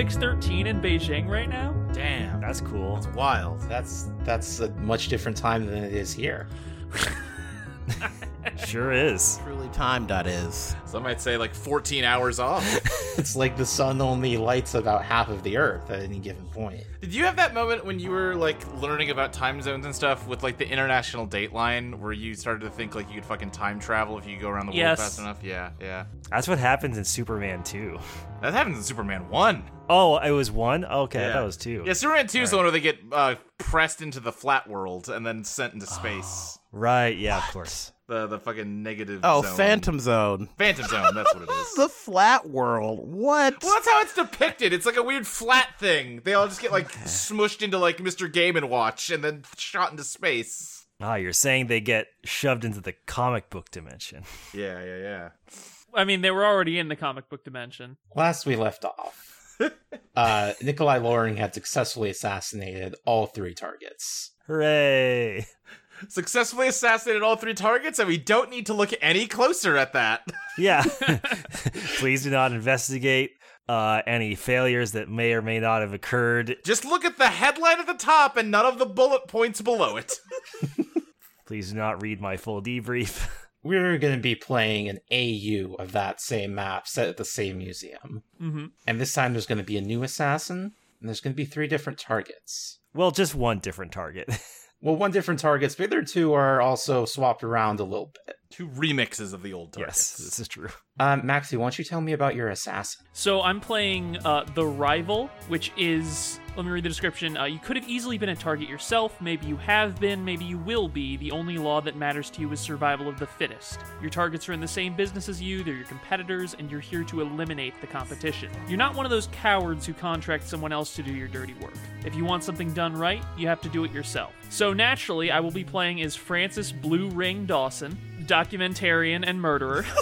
613 in Beijing right now. Damn, That's cool. That's wild. That's that's a much different time than it is here. Sure is. Truly time that is. Some might say like 14 hours off. It's like the sun only lights about half of the Earth at any given point. Did you have that moment when you were like learning about time zones and stuff with like the international dateline where you started to think like you could fucking time travel if you go around the world Yes. fast enough? Yeah, yeah. That's what happens in Superman 2. That happens in Superman 1. Oh, it was one? Okay, Yeah. that was two. Yeah, Superman 2 is the one where they get uh, pressed into the flat world and then sent into space. Right, yeah, of course. The the fucking negative Oh, zone. Phantom Zone. Phantom Zone, that's what it is. The flat world. What? Well, that's how it's depicted. It's like a weird flat thing. They all just get like smushed into like Mr. Game and Watch and then shot into space. Ah, you're saying they get shoved into the comic book dimension. Yeah, yeah, yeah. I mean, they were already in the comic book dimension. Last we left off, uh, Nikolai Loring had successfully assassinated all three targets. Hooray! Successfully assassinated all three targets, and we don't need to look any closer at that. Yeah. Please do not investigate uh, any failures that may or may not have occurred. Just look at the headline at the top and none of the bullet points below it. Please do not read my full debrief. We're going to be playing an AU of that same map set at the same museum. hmm And this time there's going to be a new assassin, and there's going to be three different targets. well, just one different target. Well, one different targets, but the other two are also swapped around a little bit. Two remixes of the old Target. yes, this is true. Um, Maxie, why don't you tell me about your assassin? So I'm playing uh, the rival, which is. Let me read the description. Uh, you could have easily been a target yourself. Maybe you have been. Maybe you will be. The only law that matters to you is survival of the fittest. Your targets are in the same business as you. They're your competitors, and you're here to eliminate the competition. You're not one of those cowards who contract someone else to do your dirty work. If you want something done right, you have to do it yourself. So naturally, I will be playing as Francis Blue Ring Dawson, documentarian and murderer.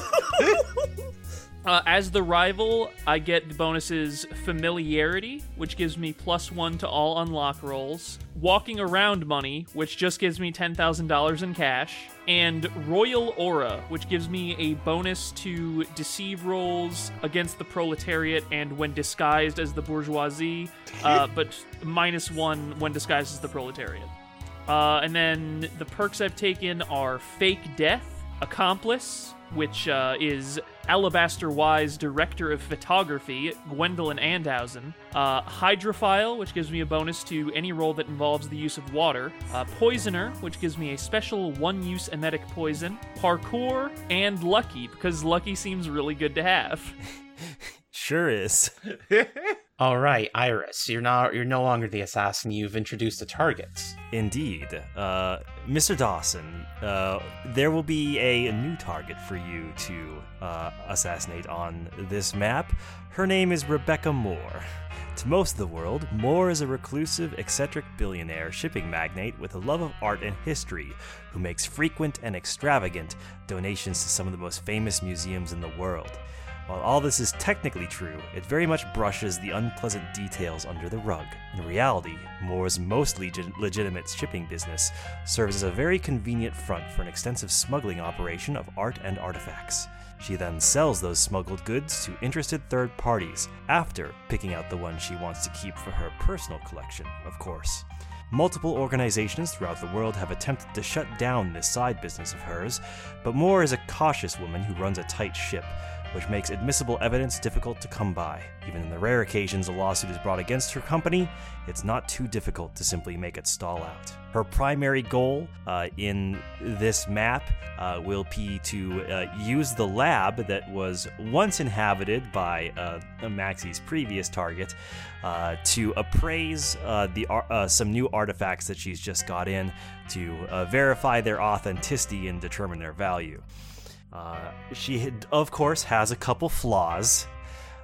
Uh, as the rival, I get the bonuses Familiarity, which gives me plus one to all unlock rolls, Walking Around Money, which just gives me $10,000 in cash, and Royal Aura, which gives me a bonus to deceive rolls against the proletariat and when disguised as the bourgeoisie, uh, but minus one when disguised as the proletariat. Uh, and then the perks I've taken are Fake Death, Accomplice, which uh, is Alabaster Y's Director of Photography, Gwendolyn Andhausen, uh, Hydrophile, which gives me a bonus to any role that involves the use of water, uh, Poisoner, which gives me a special one use emetic poison, Parkour, and Lucky, because Lucky seems really good to have. Sure is. All right, Iris, you're not you're no longer the assassin. You've introduced the targets. Indeed. Uh, Mr. Dawson, uh, there will be a new target for you to uh, assassinate on this map. Her name is Rebecca Moore. To most of the world, Moore is a reclusive, eccentric billionaire shipping magnate with a love of art and history who makes frequent and extravagant donations to some of the most famous museums in the world. While all this is technically true, it very much brushes the unpleasant details under the rug. In reality, Moore's mostly legit- legitimate shipping business serves as a very convenient front for an extensive smuggling operation of art and artifacts. She then sells those smuggled goods to interested third parties, after picking out the one she wants to keep for her personal collection, of course. Multiple organizations throughout the world have attempted to shut down this side business of hers, but Moore is a cautious woman who runs a tight ship, which makes admissible evidence difficult to come by. Even in the rare occasions a lawsuit is brought against her company, it's not too difficult to simply make it stall out. Her primary goal uh, in this map uh, will be to uh, use the lab that was once inhabited by uh, Maxie's previous target uh, to appraise uh, the ar- some new artifacts that she's just got in to verify their authenticity and determine their value. Uh, she, of course, has a couple flaws.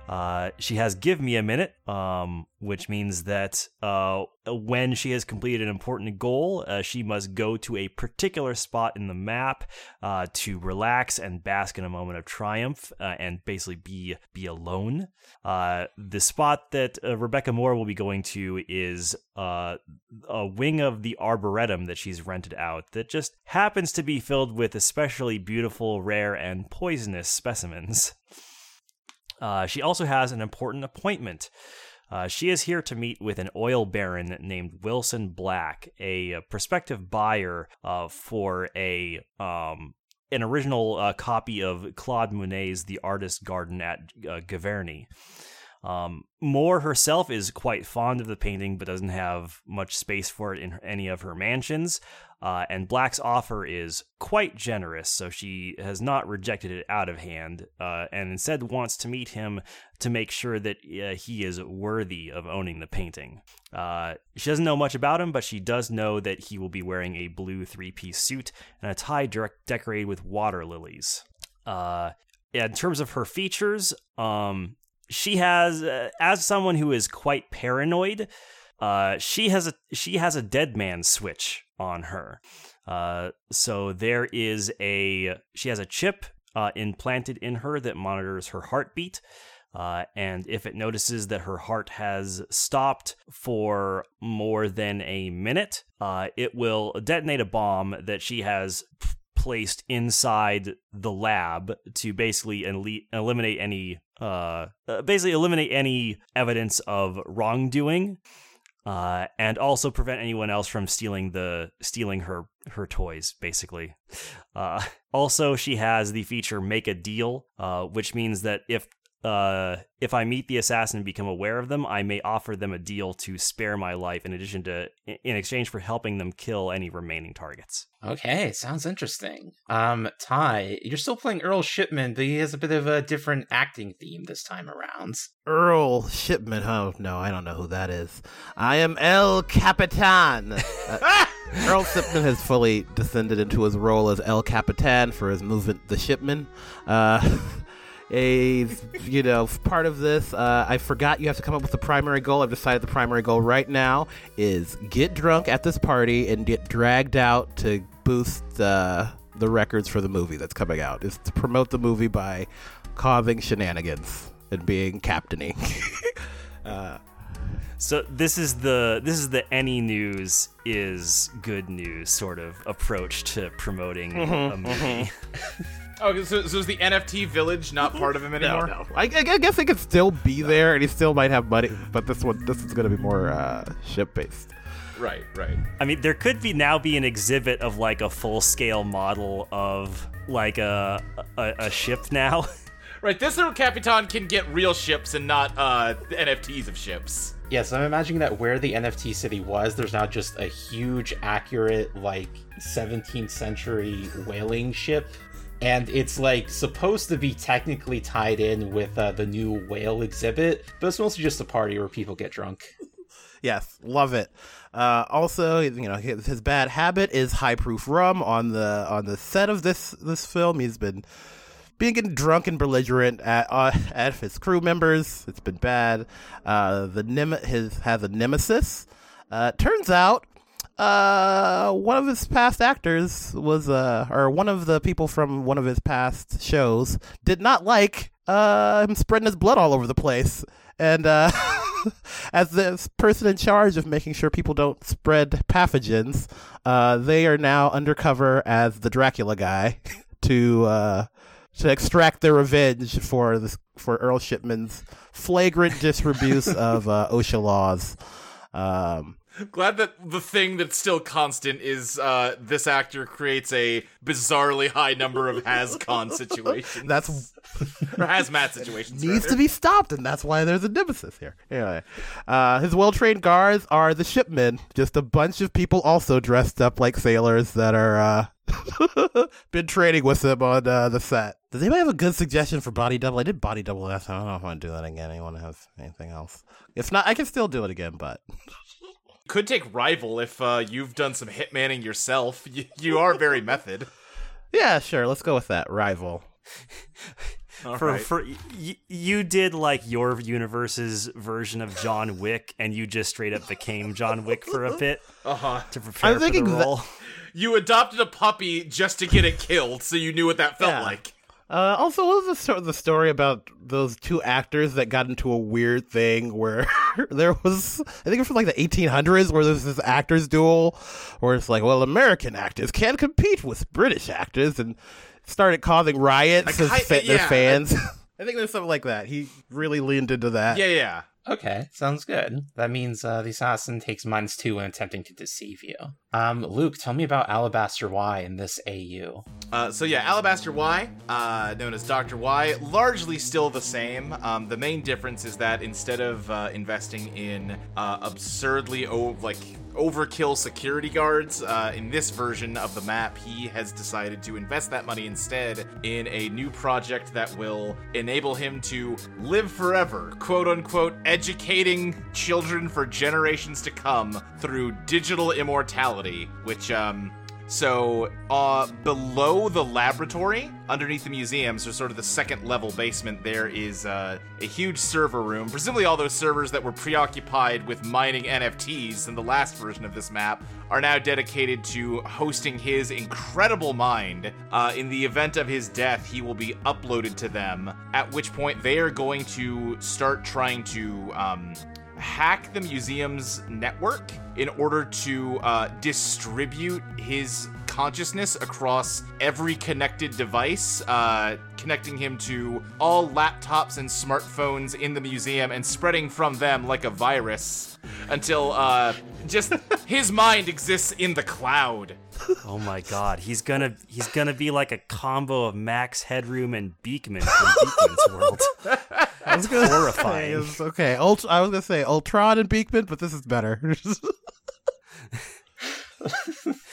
Uh, she has give me a minute, um, which means that uh, when she has completed an important goal, uh, she must go to a particular spot in the map uh, to relax and bask in a moment of triumph uh, and basically be be alone. Uh, the spot that Rebecca Moore will be going to is a wing of the arboretum that she's rented out that just happens to be filled with especially beautiful, rare, and poisonous specimens. Uh, she also has an important appointment Uh, she is here to meet with an oil baron named Wilson Black, a, prospective buyer uh, for a um, an original uh, copy of Claude Monet's The Artist's Garden at uh, Giverny. Um, Moore herself is quite fond of the painting, but doesn't have much space for it in any of her mansions. Uh, and Black's offer is quite generous, so she has not rejected it out of hand, uh, and instead wants to meet him to make sure that uh, he is worthy of owning the painting. Uh, she doesn't know much about him, but she does know that he will be wearing a blue three piece suit and a tie direct- decorated with water lilies. Uh, in terms of her features, um, she has, uh, as someone who is quite paranoid, she has a she has a dead man switch on her. Uh, so there is a she has a chip uh, implanted in her that monitors her heartbeat. Uh, and if it notices that her heart has stopped for more than a minute, uh, it will detonate a bomb that she has placed inside the lab to basically elite, eliminate any, uh, uh, basically eliminate any evidence of wrongdoing uh, and also prevent anyone else from stealing the stealing her her toys basically. Uh, also she has the feature make a deal uh, which means that if uh, if I meet the assassin and become aware of them, I may offer them a deal to spare my life in addition to in exchange for helping them kill any remaining targets. Okay, sounds interesting. Um, Ty, you're still playing Earl Shipman, but he has a bit of a different acting theme this time around. Earl Shipman. Oh no, I don't know who that is. I am El Capitan. Uh, Earl Shipman has fully descended into his role as El Capitan for his movement, The Shipman. Uh, a you know part of this uh, i forgot you have to come up with a primary goal. I've decided the primary goal right now is get drunk at this party and get dragged out to boost uh, the records for the movie that's coming out. Is to promote the movie by causing shenanigans and being captaining. Uh, So this is the this is the any news is good news sort of approach to promoting a movie. Oh, so, so is the NFT village not part of him anymore? no, no. I, I guess it could still be there and he still might have money but this one this is going to be more uh, ship based Right, right. I mean, there could be now be an exhibit of like a full scale model of like a, a a ship now. Right, this little Capitan can get real ships and not uh, NFTs of ships. Yes, I'm imagining that where the NFT city was, there's now just a huge, accurate, like 17th century whaling ship. And it's like supposed to be technically tied in with uh, the new whale exhibit, but it's mostly just a party where people get drunk. Yes, love it. Uh, also, you know, his, bad habit is high proof rum on the on the set of this this film. He's been being drunk and belligerent at uh, at his crew members. It's been bad. Uh, the nem- his has a nemesis. Uh, turns out, uh, one of his past actors was uh, or one of the people from one of his past shows did not like uh him spreading his blood all over the place. And uh, as the person in charge of making sure people don't spread pathogens, uh, they are now undercover as the Dracula guy to uh, to extract their revenge for this for Earl Shipman's flagrant disabuse of uh, OSHA laws. Um, Glad that the thing that's still constant is uh, this actor creates a bizarrely high number of HasCon situations. that's or hazmat situations. needs rather. to be stopped, and that's why there's a nemesis here. Anyway, uh, his well-trained guards are the shipmen, just a bunch of people also dressed up like sailors that are uh, been training with him on uh, the set. Does anybody have a good suggestion for body double? I did body double last time. I don't know if I want to do that again. Anyone have anything else? If not, I can still do it again. But Could take rival if uh, you've done some hitmanning yourself. You, you are very method. yeah, sure. Let's go with that. Rival. All for right. for y- you did like your universe's version of John Wick, and you just straight up became John Wick for a bit uh-huh. to prepare I'm for thinking the that- role. You adopted a puppy just to get it killed, so you knew what that felt Yeah. like. Uh, also, what was the, sto- the story about those two actors that got into a weird thing where there was, I think it was from like the 1800s, where there's this actors duel, where it's like, well, American actors can't compete with British actors, and started causing riots I as ki- fa- their yeah, fans. I think there's something like that. He really leaned into that. Yeah, yeah. Okay, sounds good. That means uh, the assassin takes minus two when attempting to deceive you. Um, Luke, tell me about Alabaster Y in this AU. Uh, so yeah, Alabaster Y, uh, known as Doctor Y, largely still the same. Um, the main difference is that instead of uh, investing in uh, absurdly like overkill security guards, uh, in this version of the map, he has decided to invest that money instead in a new project that will enable him to live forever, quote unquote, educating children for generations to come through digital immortality, which um so, uh, below the laboratory, underneath the museum, so sort of the second level basement, there is uh, a huge server room. Presumably, all those servers that were preoccupied with mining NFTs in the last version of this map are now dedicated to hosting his incredible mind. Uh, in the event of his death, he will be uploaded to them, at which point they are going to start trying to. Um, hack the museum's network in order to uh, distribute his consciousness across every connected device, uh, connecting him to all laptops and smartphones in the museum and spreading from them like a virus until uh, just his mind exists in the cloud. Oh my god, he's gonna he's gonna be like a combo of Max Headroom and Beakman from Beakman's World. That's gonna horrifying. Say, okay, Ult- I was gonna say Ultron and Beakman, but this is better.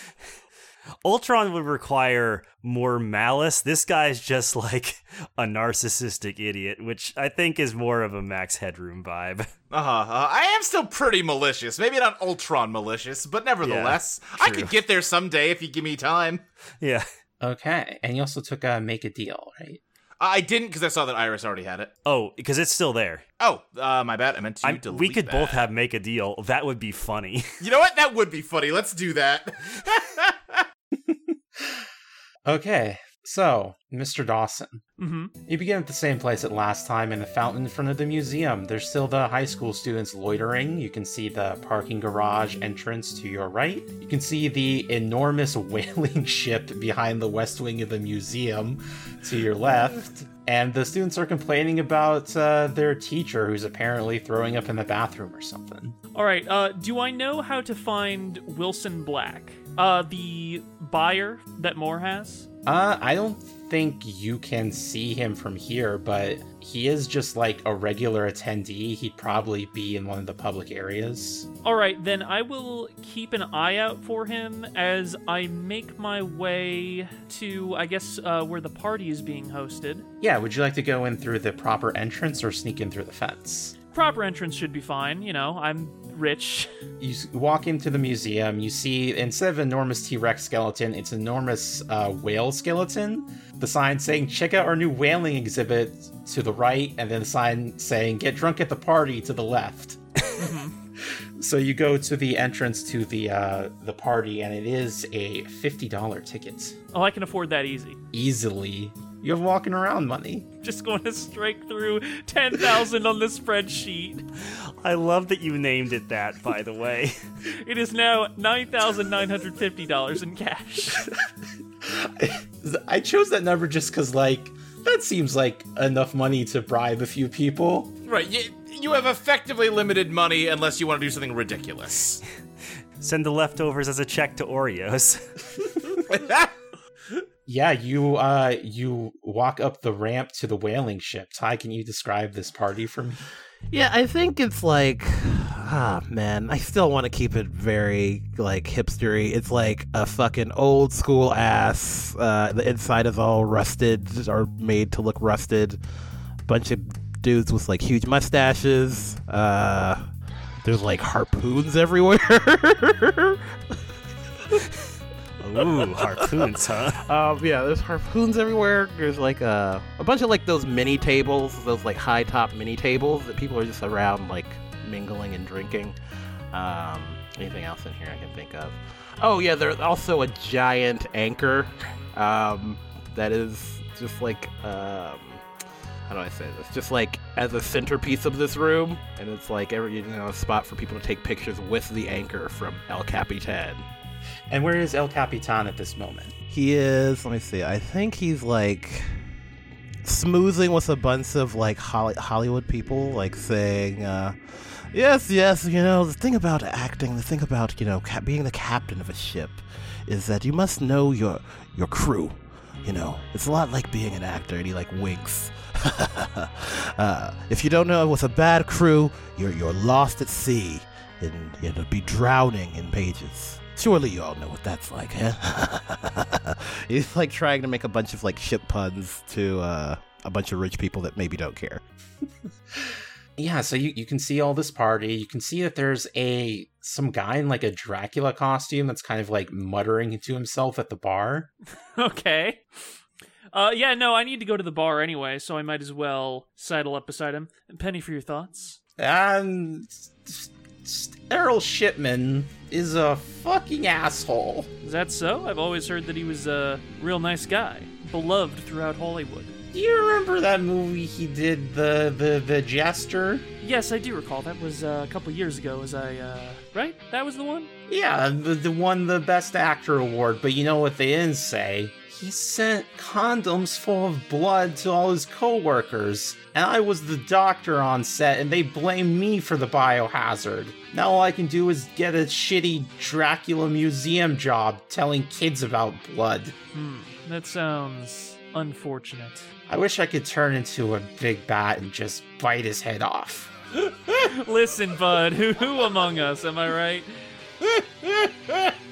Ultron would require more malice. This guy's just like a narcissistic idiot, which I think is more of a Max Headroom vibe. Uh-huh. Uh, I am still pretty malicious. Maybe not Ultron malicious, but nevertheless, I could get there someday if you give me time. Yeah. Okay, and you also took a make a deal, right? I didn't because I saw that Iris already had it. Oh, because it's still there. Oh, uh, my bad. I meant to I'm- delete we could that. both have make a deal. That would be funny. You know what? That would be funny. Let's do that. Okay, so, Mr. Dawson. Mm-hmm. You begin at the same place at last time in the fountain in front of the museum. There's still the high school students loitering. You can see the parking garage entrance to your right. You can see the enormous whaling ship behind the west wing of the museum to your left. And the students are complaining about uh, their teacher who's apparently throwing up in the bathroom or something. All right. Uh, do I know how to find Wilson Black? Uh, the buyer that Moore has. Uh, I don't think you can see him from here, but he is just like a regular attendee. He'd probably be in one of the public areas. All right, then I will keep an eye out for him as I make my way to, I guess, uh, where the party is being hosted. Yeah, would you like to go in through the proper entrance or sneak in through the fence? Proper entrance should be fine. You know, I'm rich. You walk into the museum, you see instead of enormous T Rex skeleton, it's an enormous uh, whale skeleton. The sign saying, check out our new whaling exhibit to the right, and then the sign saying, get drunk at the party to the left. so you go to the entrance to the uh, the party, and it is a $50 ticket. Oh, I can afford that easy. Easily. You have walking around money. Just going to strike through 10,000 on the spreadsheet. I love that you named it that, by the way. It is now $9,950 in cash. I chose that number just because, like, that seems like enough money to bribe a few people. right. You, you have effectively limited money unless you want to do something ridiculous. Send the leftovers as a check to Oreos. Yeah, you uh you walk up the ramp to the whaling ship. Ty, can you describe this party for me? Yeah, I think it's like, ah, man, I still want to keep it very like hipstery. It's like a fucking old school ass. Uh, the inside is all rusted or made to look rusted. Bunch of dudes with like huge mustaches. Uh, there's like harpoons everywhere. Ooh, harpoons, huh? Um, yeah, there's harpoons everywhere. There's like a, a bunch of like those mini tables, those like high top mini tables that people are just around like mingling and drinking. Um, anything else in here I can think of? Oh yeah, there's also a giant anchor. Um, that is just like um, how do I say this? Just like as a centerpiece of this room, and it's like every you know a spot for people to take pictures with the anchor from El Capitan. And where is El Capitan at this moment? He is. Let me see. I think he's like smoothing with a bunch of like Holly- Hollywood people, like saying, uh, "Yes, yes, you know the thing about acting, the thing about you know ca- being the captain of a ship, is that you must know your your crew. You know, it's a lot like being an actor." And he like winks. uh, if you don't know, with a bad crew, you're you're lost at sea, and you'll be drowning in pages. Surely you all know what that's like, huh? He's like trying to make a bunch of like ship puns to uh, a bunch of rich people that maybe don't care. Yeah, so you, you can see all this party. You can see that there's a some guy in like a Dracula costume that's kind of like muttering to himself at the bar. okay. Uh, yeah, no, I need to go to the bar anyway, so I might as well sidle up beside him. Penny for your thoughts. And Earl Shipman is a fucking asshole. Is that so? I've always heard that he was a real nice guy, beloved throughout Hollywood. Do you remember that movie he did, the the the Jester? Yes, I do recall. That was uh, a couple years ago. As I uh, right? That was the one. Yeah, the, the won the Best Actor award. But you know what they didn't say? He sent condoms full of blood to all his coworkers, and I was the doctor on set, and they blamed me for the biohazard. Now all I can do is get a shitty Dracula museum job telling kids about blood. Hmm. That sounds unfortunate. I wish I could turn into a big bat and just bite his head off. Listen, bud. Who, who among us? Am I right?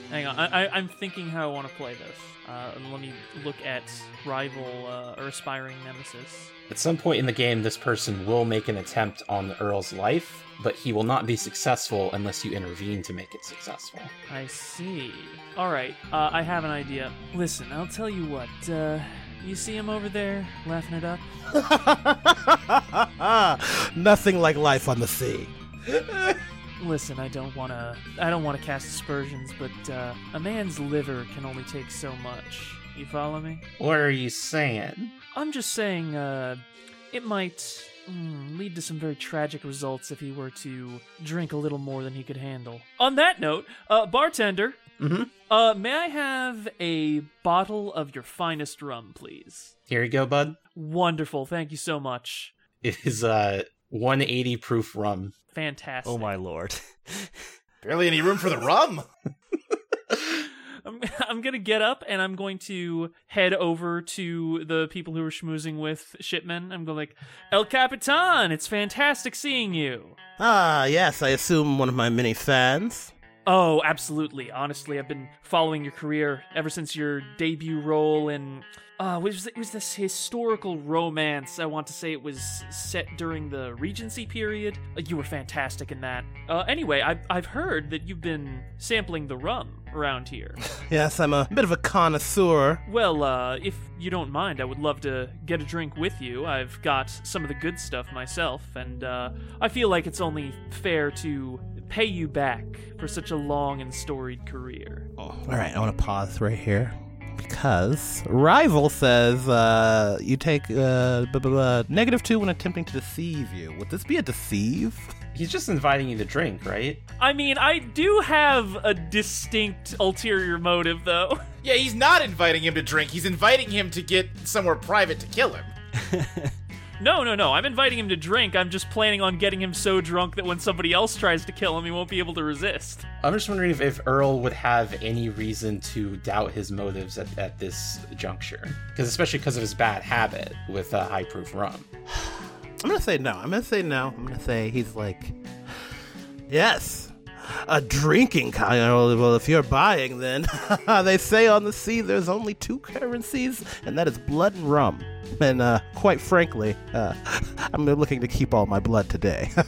Hang on. I, I, I'm thinking how I want to play this. Uh, let me look at rival uh, or aspiring nemesis. At some point in the game, this person will make an attempt on the Earl's life, but he will not be successful unless you intervene to make it successful. I see. All right. Uh, I have an idea. Listen, I'll tell you what. Uh, you see him over there laughing it up? Nothing like life on the sea. Listen, I don't want to. I don't want to cast aspersions, but uh, a man's liver can only take so much. You follow me? What are you saying? I'm just saying, uh, it might mm, lead to some very tragic results if he were to drink a little more than he could handle. On that note, uh, bartender, Mm-hmm. uh, may I have a bottle of your finest rum, please? Here you go, bud. Wonderful, thank you so much. It is uh 180 proof rum. Fantastic. Oh my lord. Barely any room for the rum. I'm, I'm gonna get up and I'm going to head over to the people who are schmoozing with shipmen. I'm going like, El Capitan, it's fantastic seeing you. Ah, yes, I assume one of my many fans. Oh, absolutely. Honestly, I've been following your career ever since your debut role in. Uh, it was, it was this historical romance. I want to say it was set during the Regency period. Uh, You were fantastic in that. Uh, anyway, I've, I've heard that you've been sampling the rum around here. Yes, I'm a bit of a connoisseur. well, uh, if you don't mind, I would love to get a drink with you. I've got some of the good stuff myself, and uh, I feel like it's only fair to pay you back for such a long and storied career. Oh, All right, I want to pause right here because Rival says uh, you take uh, b- b- uh, negative two when attempting to deceive you. Would this be a deceive? He's just inviting you to drink, right? I mean, I do have a distinct ulterior motive, though. Yeah, he's not inviting him to drink. He's inviting him to get somewhere private to kill him. No, no, no. I'm inviting him to drink. I'm just planning on getting him so drunk that when somebody else tries to kill him, he won't be able to resist. I'm just wondering if, if Earl would have any reason to doubt his motives at, at this juncture. Because especially because of his bad habit with uh, high proof rum. I'm gonna say no. I'm gonna say no. I'm gonna say he's like, yes, a drinking kind. Well, if you're buying, then they say on the sea there's only two currencies, and that is blood and rum. And uh, quite frankly, uh, I'm looking to keep all my blood today.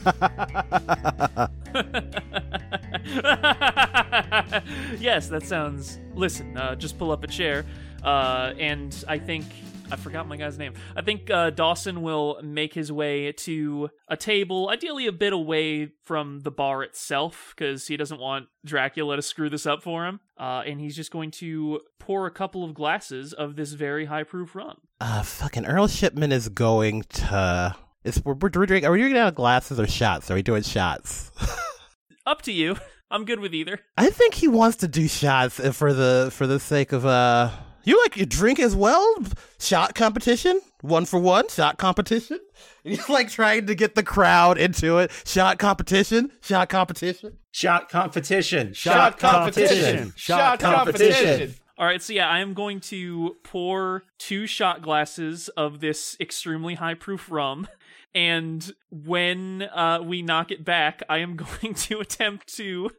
yes, that sounds. Listen, uh, just pull up a chair, uh, and I think I forgot my guy's name. I think uh, Dawson will make his way to a table, ideally a bit away from the bar itself, because he doesn't want Dracula to screw this up for him. Uh, and he's just going to pour a couple of glasses of this very high proof rum. uh, fucking Earl Shipman is going to. Is we're, we're drinking? Are we drinking out of glasses or shots? Are we doing shots? Up to you. I'm good with either. I think he wants to do shots for the for the sake of uh You like your drink as well? Shot competition? One for one? Shot competition? He's like trying to get the crowd into it. Shot competition? Shot competition? Shot competition. Shot competition. Shot competition. All right, so yeah, I am going to pour two shot glasses of this extremely high proof rum. And when uh, we knock it back, I am going to attempt to.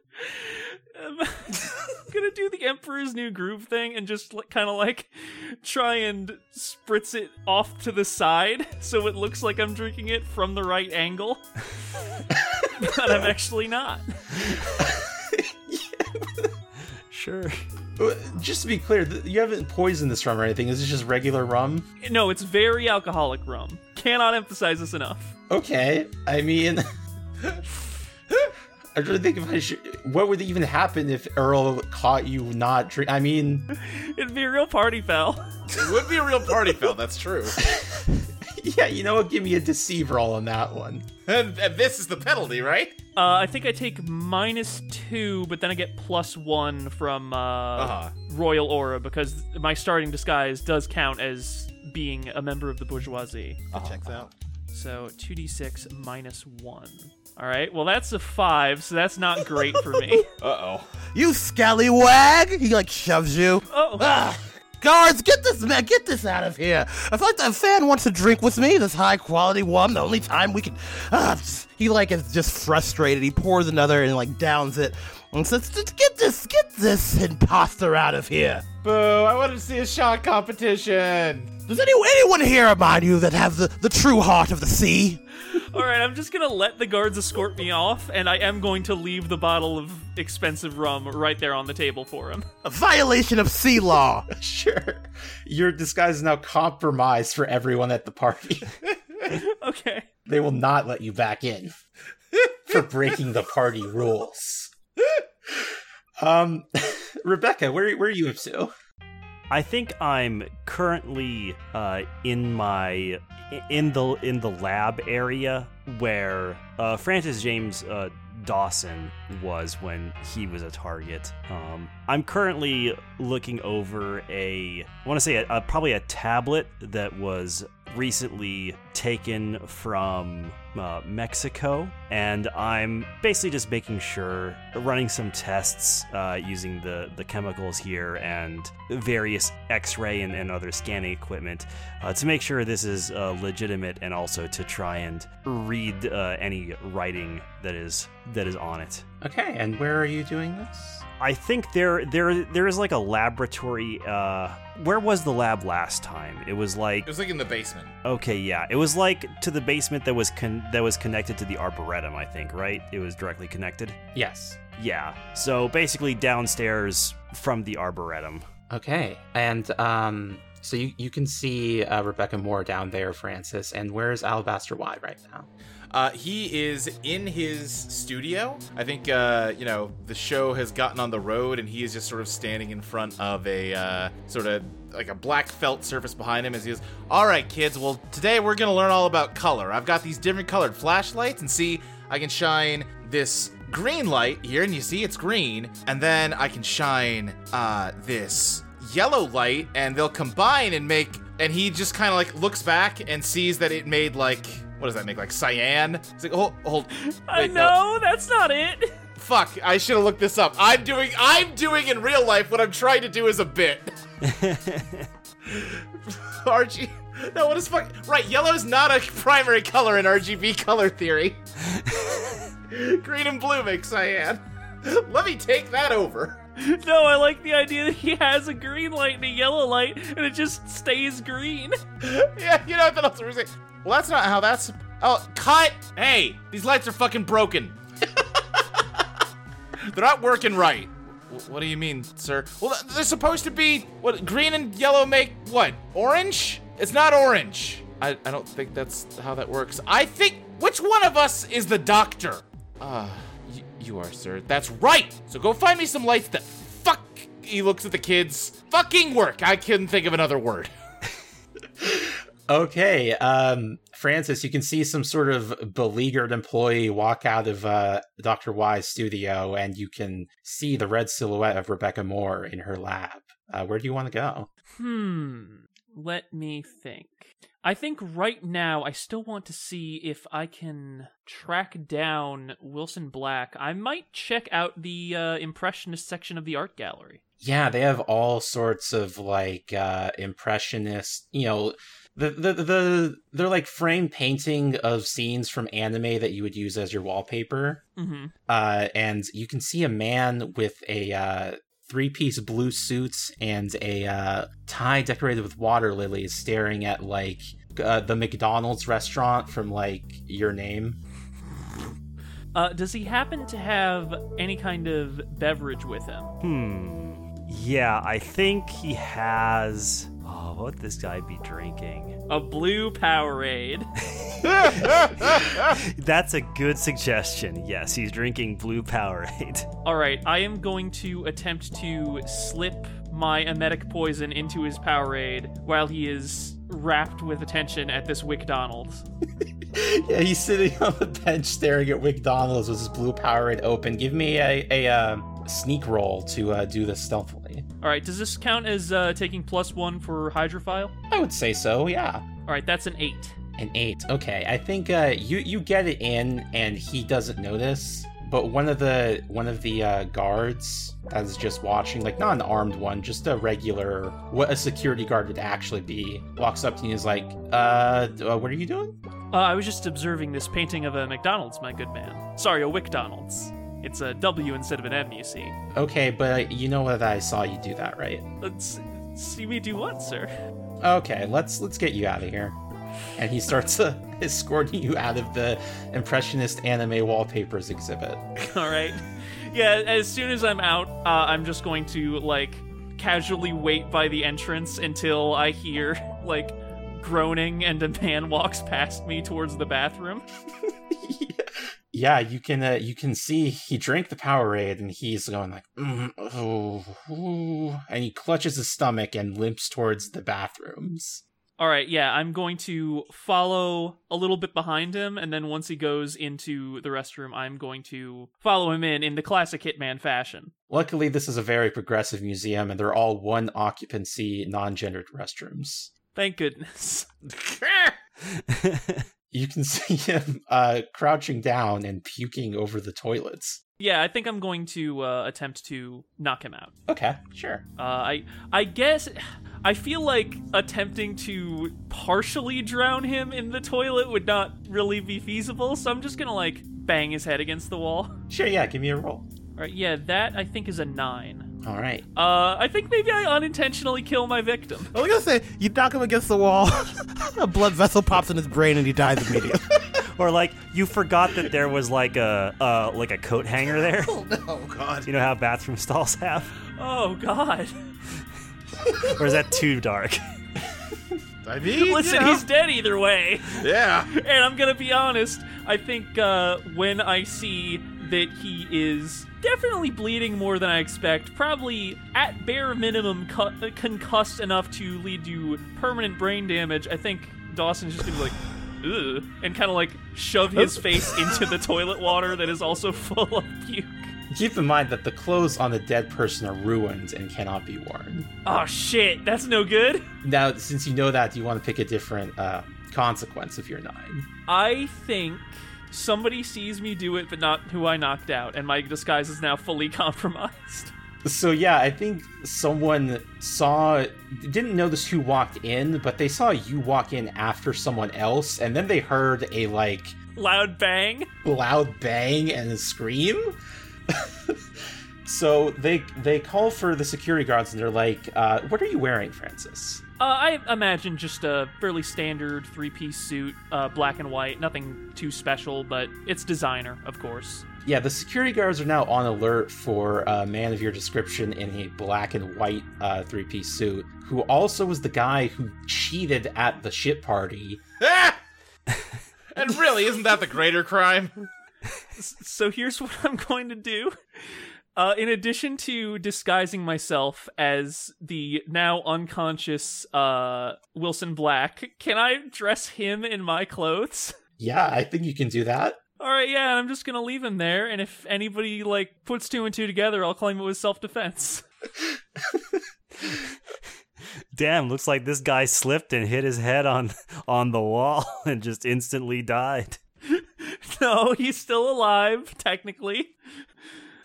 I'm gonna do the Emperor's New Groove thing and just like, kind of like try and spritz it off to the side so it looks like I'm drinking it from the right angle. but I'm actually not. Sure. Uh, Just to be clear, you haven't poisoned this rum or anything. Is this just regular rum? No, it's very alcoholic rum. Cannot emphasize this enough. Okay. I mean, I'm trying to think if I should. What would even happen if Earl caught you not drink? I mean, It'd be a real party foul. It would be a real party foul. That's true. yeah, you know what? Give me a deceive roll on that one. And, and this is the penalty, right? Uh, I think I take minus two, but then I get plus one from uh, Uh-huh. Royal Aura because my starting disguise does count as being a member of the bourgeoisie. Checks out. So 2d6 minus one. All right, well, that's a five, so that's not great for me. Uh oh. You scallywag! He like shoves you. Oh, Ah, guards, get this man, get this out of here. I feel like that fan wants to drink with me. This high quality one, the only time we can. Ah, he like is just frustrated. He pours another and like downs it and says, "Get this, get this imposter out of here." Boo! I wanted to see a shot competition. Does any, anyone here among you that have the, the true heart of the sea? all right, I'm just gonna let the guards escort me off, and I am going to leave the bottle of expensive rum right there on the table for him. A violation of sea law. Sure. Your disguise is now compromised for everyone at the party. Okay. they will not let you back in for breaking the party rules. Um, Rebecca, where where are you up to? I think I'm currently uh, in my in the in the lab area where uh, Francis James uh, Dawson was when he was a target. Um, I'm currently looking over a I want to say a, a, probably a tablet that was recently taken from uh, Mexico, and I'm basically just making sure, running some tests uh, using the, the chemicals here and various x ray and, and other scanning equipment uh, to make sure this is uh, legitimate and also to try and read uh, any writing that is that is on it. Okay, and where are you doing this? I think there there there is like a laboratory. Uh, where was the lab last time? It was like It was like in the basement. okay, yeah, it was like to the basement that was con- that was connected to the arboretum. I think right. It was directly connected. Yes. Yeah. So basically downstairs from the arboretum. Okay, and um, so you you can see uh, Rebecca Moore down there, Francis. And where's Alabaster Y right now? Uh, he is in his studio. I think, uh, you know, the show has gotten on the road and he is just sort of standing in front of a uh, sort of like a black felt surface behind him as he goes, All right, kids, well, today we're going to learn all about color. I've got these different colored flashlights and see, I can shine this green light here and you see it's green. And then I can shine uh, this yellow light and they'll combine and make. And he just kind of like looks back and sees that it made like what does that make like cyan? It's like hold, hold. I know, that's not it. Fuck! I should have looked this up. I'm doing. I'm doing in real life what I'm trying to do is a bit. RG. No, what is fuck? Right, yellow's not a primary color in RGB color theory. Green and blue make cyan. Let me take that over. No, I like the idea that he has a green light and a yellow light, and it just stays green. yeah, you know what that also was like. Well, that's not how that's. Oh, cut! Hey, these lights are fucking broken. they're not working right. W- What do you mean, sir? Well, they're supposed to be what? Green and yellow make what? Orange? It's not orange. I, I don't think that's how that works. I think which one of us is the doctor? Ah, y- you are, sir. That's right. So go find me some lights that fuck. He looks at the kids. Fucking work. I couldn't think of another word. Okay, um, Francis, you can see some sort of beleaguered employee walk out of uh, Dr. Y's studio, and you can see the red silhouette of Rebecca Moore in her lab. Uh, where do you want to go? Hmm. Let me think. I think right now I still want to see if I can track down Wilson Black. I might check out the uh, impressionist section of the art gallery. Yeah, they have all sorts of like uh, impressionist, you know, the, the the they're like frame painting of scenes from anime that you would use as your wallpaper. Mm-hmm. Uh, and you can see a man with a uh, three piece blue suit and a uh, tie decorated with water lilies staring at like uh, the McDonald's restaurant from like your name. Uh, does he happen to have any kind of beverage with him? Hmm. Yeah, I think he has. Oh, what would this guy be drinking? A blue Powerade. That's a good suggestion. Yes, he's drinking blue Powerade. All right, I am going to attempt to slip my emetic poison into his Powerade while he is wrapped with attention at this McDonald's. yeah, he's sitting on the bench staring at McDonald's with his blue Powerade open. Give me a a uh, sneak roll to uh, do this stealthily. All right, does this count as uh, taking plus one for hydrophile? I would say so. Yeah. All right, that's an eight. An eight. Okay, I think uh, you you get it in, and he doesn't notice. But one of the one of the uh, guards that is just watching, like not an armed one, just a regular, what a security guard would actually be, walks up to you and is like, "Uh, uh what are you doing?" Uh, I was just observing this painting of a McDonald's, my good man. Sorry, a WickDonald's. It's a W instead of an M, you see. Okay, but you know that I saw you do that, right? Let's see me do what, sir? Okay, let's let's get you out of here. And he starts uh, escorting you out of the impressionist anime wallpapers exhibit. All right. Yeah, as soon as I'm out, uh, I'm just going to like casually wait by the entrance until I hear like groaning and a man walks past me towards the bathroom. yeah, you can uh, you can see he drank the Powerade and he's going like, mm, oh, ooh," and he clutches his stomach and limps towards the bathrooms. All right, yeah, I'm going to follow a little bit behind him, and then once he goes into the restroom, I'm going to follow him in in the classic Hitman fashion. Luckily, this is a very progressive museum, and they're all one occupancy, non-gendered restrooms. Thank goodness. You can see him uh, crouching down and puking over the toilets. yeah, I think I'm going to uh, attempt to knock him out. Okay, sure. Uh, I I guess I feel like attempting to partially drown him in the toilet would not really be feasible, so I'm just gonna like bang his head against the wall. Sure, yeah, give me a roll. All right, yeah, that I think is a nine. All right. Uh, I think maybe I unintentionally kill my victim. I was gonna say you knock him against the wall, a blood vessel pops in his brain, and he dies immediately. or like you forgot that there was like a uh, like a coat hanger there. Oh no, God. You know how bathroom stalls have? Oh God! Or is that too dark? I mean, Listen, you know, he's dead either way. yeah. And I'm gonna be honest. I think uh, when I see that he is definitely bleeding more than I expect, probably at bare minimum cu- concussed enough to lead to permanent brain damage, I think Dawson's just gonna be like, ugh, and kind of like shove his face into the toilet water that is also full of puke. Keep in mind that the clothes on the dead person are ruined and cannot be worn. Oh shit, that's no good. Now, since you know that, do you want to pick a different uh, consequence if you're nine? I think somebody sees me do it, but not who I knocked out, and my disguise is now fully compromised. So yeah, I think someone saw didn't notice who walked in, but they saw you walk in after someone else, and then they heard a like Loud bang. loud bang and a scream. so they they call for the security guards and they're like, uh, "What are you wearing, Francis?" Uh, I imagine just a fairly standard three-piece suit, uh, black and white. Nothing too special, but it's designer, of course. Yeah, the security guards are now on alert for a man of your description in a black and white uh, three piece suit, who also was the guy who cheated at the shit party. Ah! and really, isn't that the greater crime? So here's what I'm going to do. Uh, in addition to disguising myself as the now unconscious uh, Wilson Black, can I dress him in my clothes? Yeah, I think you can do that. All right, yeah, I'm just gonna leave him there, and if anybody like puts two and two together, I'll claim it was self-defense. Damn, looks like this guy slipped and hit his head on on the wall and just instantly died. no, he's still alive, technically.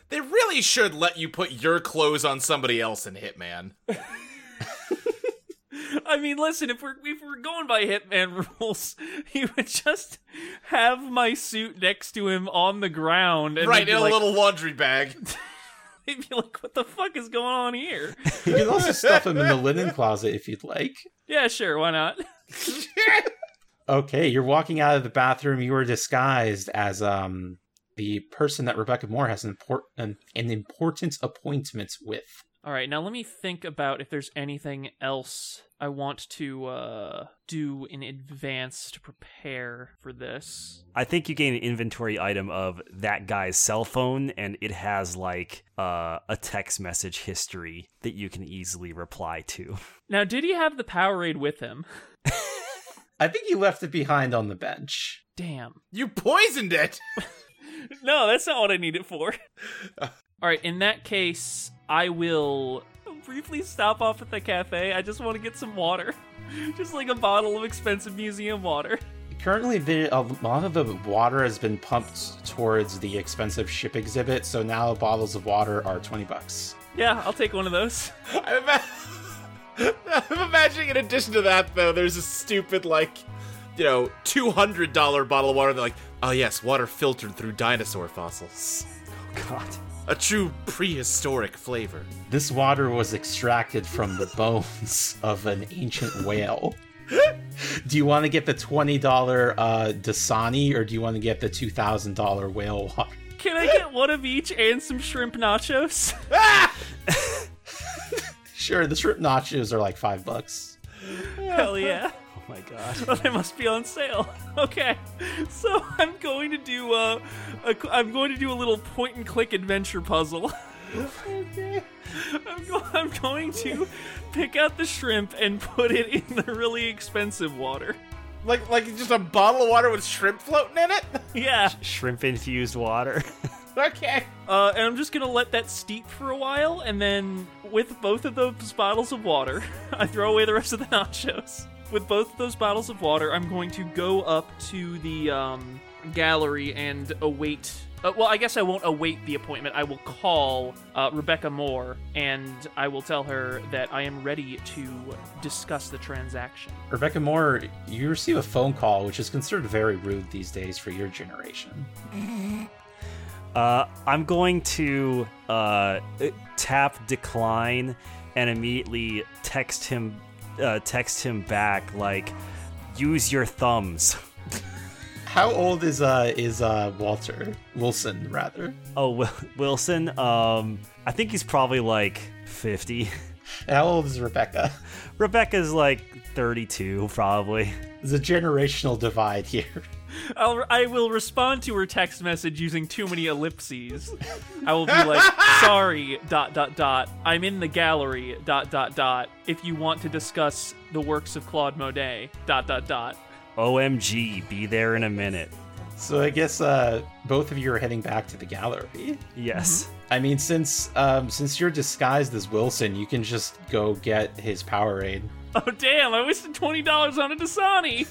They really should let you put your clothes on somebody else in Hitman. I mean, listen, if we're if we're going by Hitman rules, he would just have my suit next to him on the ground, and right, in be a like, little laundry bag. They'd be like, "What the fuck is going on here?" You can also stuff him in the linen closet if you'd like. yeah, sure, why not? Okay, you're walking out of the bathroom. You were disguised as um the person that Rebecca Moore has an important an important appointment with. All right, now let me think about if there's anything else I want to uh, do in advance to prepare for this. I think you gain an inventory item of that guy's cell phone, and it has like uh, a text message history that you can easily reply to. Now, did he have the Powerade with him? I think he left it behind on the bench. Damn. You poisoned it. No, that's not what I need it for. All right, in that case, I will briefly stop off at the cafe. I just want to get some water. Just like a bottle of expensive museum water. Currently, the, a lot of the water has been pumped towards the expensive ship exhibit, so now bottles of water are twenty bucks. Yeah, I'll take one of those. I'm, ima- I'm imagining, in addition to that, though, there's a stupid, like, you know, $200 bottle of water. They're like, oh, yes, water filtered through dinosaur fossils. Oh, God. A true prehistoric flavor. This water was extracted from the bones of an ancient whale. do you want to get the twenty dollar uh, Dasani, or do you want to get the two thousand dollar whale water? Can I get one of each and some shrimp nachos? Sure, the shrimp nachos are like five bucks. Hell yeah. Oh my god. Oh, they must be on sale. Okay, so I'm going to do uh, a, I'm going to do a little point and click adventure puzzle. I'm, go- I'm going to pick out the shrimp and put it in the really expensive water. Like, like just a bottle of water with shrimp floating in it? Yeah, Shrimp infused water. okay. uh, and I'm just gonna let that steep for a while, and then with both of those bottles of water, I throw away the rest of the nachos. With both those bottles of water, I'm going to go up to the um, gallery and await. Uh, well, I guess I won't await the appointment. I will call uh, Rebecca Moore and I will tell her that I am ready to discuss the transaction. Rebecca Moore, you receive a phone call, which is considered very rude these days for your generation. Uh, I'm going to uh, tap decline and immediately text him, uh, text him back like, use your thumbs. How old is uh is uh Walter Wilson rather? Oh, Wil- Wilson. Um, I think he's probably like 50. And how old is Rebecca? Rebecca's like 32, probably. There's a generational divide here. I'll, I will respond to her text message using too many ellipses. I will be like, sorry, dot, dot, dot. I'm in the gallery, dot, dot, dot. If you want to discuss the works of Claude Monet, dot, dot, dot. OMG, be there in a minute. So I guess uh both of you are heading back to the gallery. Yes. I mean, since um since you're disguised as Wilson, you can just go get his Powerade. Oh, damn, I wasted $20 on a Dasani.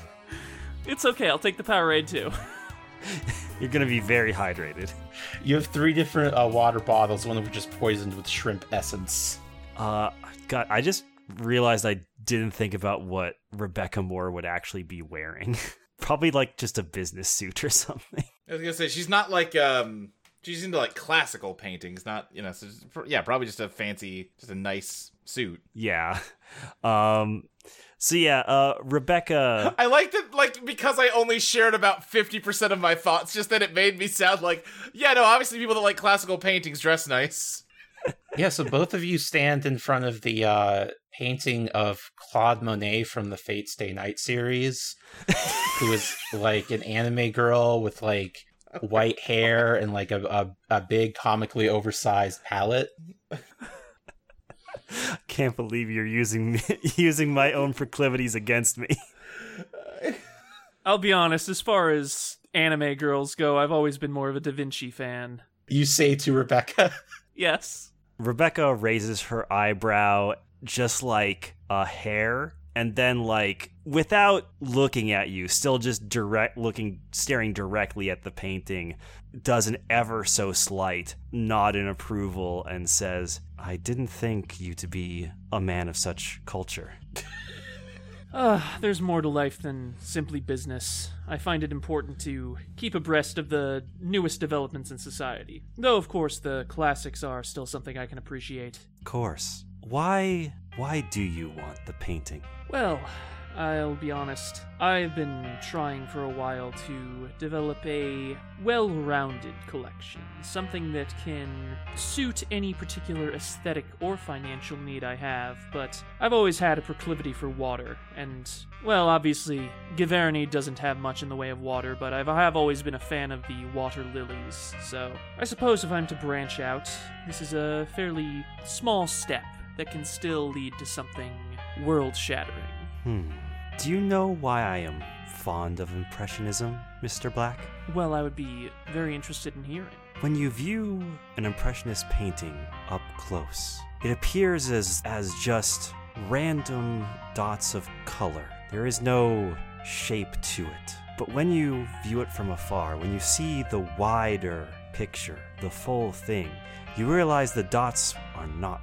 it's okay, I'll take the Powerade too. You're gonna be very hydrated. You have three different uh, water bottles, one of which is poisoned with shrimp essence. Uh, God, I just realized I didn't think about what Rebecca Moore would actually be wearing. Probably like just a business suit or something. I was gonna say she's not like um she's into like classical paintings, not you know. So yeah, probably just a fancy, just a nice suit. Yeah. Um. So yeah, uh, Rebecca. I liked it like because I only shared about fifty percent of my thoughts. Just that it made me sound like yeah, no. Obviously, people that like classical paintings dress nice. Yeah, so both of you stand in front of the uh, painting of Claude Monet from the Fate Stay Night series, who is like an anime girl with like white hair and like a, a, a big comically oversized palette. Can't believe you're using me, using my own proclivities against me. I'll be honest, as far as anime girls go, I've always been more of a Da Vinci fan. You say to Rebecca, Yes. Rebecca raises her eyebrow just like a hair and then like without looking at you still just direct looking staring directly at the painting does an ever so slight nod in approval and says i didn't think you to be a man of such culture Uh, there's more to life than simply business. I find it important to keep abreast of the newest developments in society. Though, of course, the classics are still something I can appreciate. of course why why do you want the painting Well, I'll be honest. I've been trying for a while to develop a well rounded collection. Something that can suit any particular aesthetic or financial need I have, but I've always had a proclivity for water, and, well, obviously, Giverny doesn't have much in the way of water, but I've, I have always been a fan of the water lilies, so I suppose if I'm to branch out, this is a fairly small step that can still lead to something world shattering. hmm do you know why i am fond of impressionism mr black Well, I would be very interested in hearing. When you view an impressionist painting up close, it appears as as just random dots of color. There is no shape to it. But when you view it from afar, when you see the wider picture, the full thing, you realize the dots are not.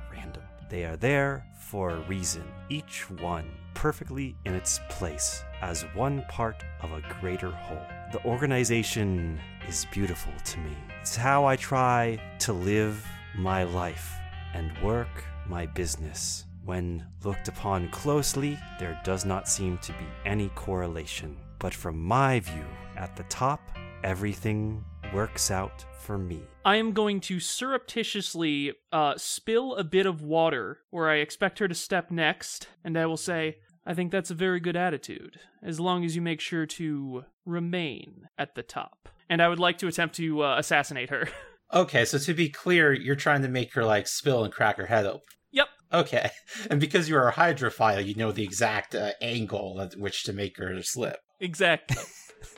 They are there for a reason, each one perfectly in its place as one part of a greater whole. The organization is beautiful to me. It's how I try to live my life and work my business. When looked upon closely, there does not seem to be any correlation. But from my view, at the top, everything works out for me. I am going to surreptitiously uh, spill a bit of water where I expect her to step next, and I will say, I think that's a very good attitude, as long as you make sure to remain at the top. And I would like to attempt to uh, assassinate her. Okay, so to be clear, you're trying to make her like spill and crack her head open. yep. Okay, and because you are a hydrophile, you know the exact uh, angle at which to make her slip. Exactly.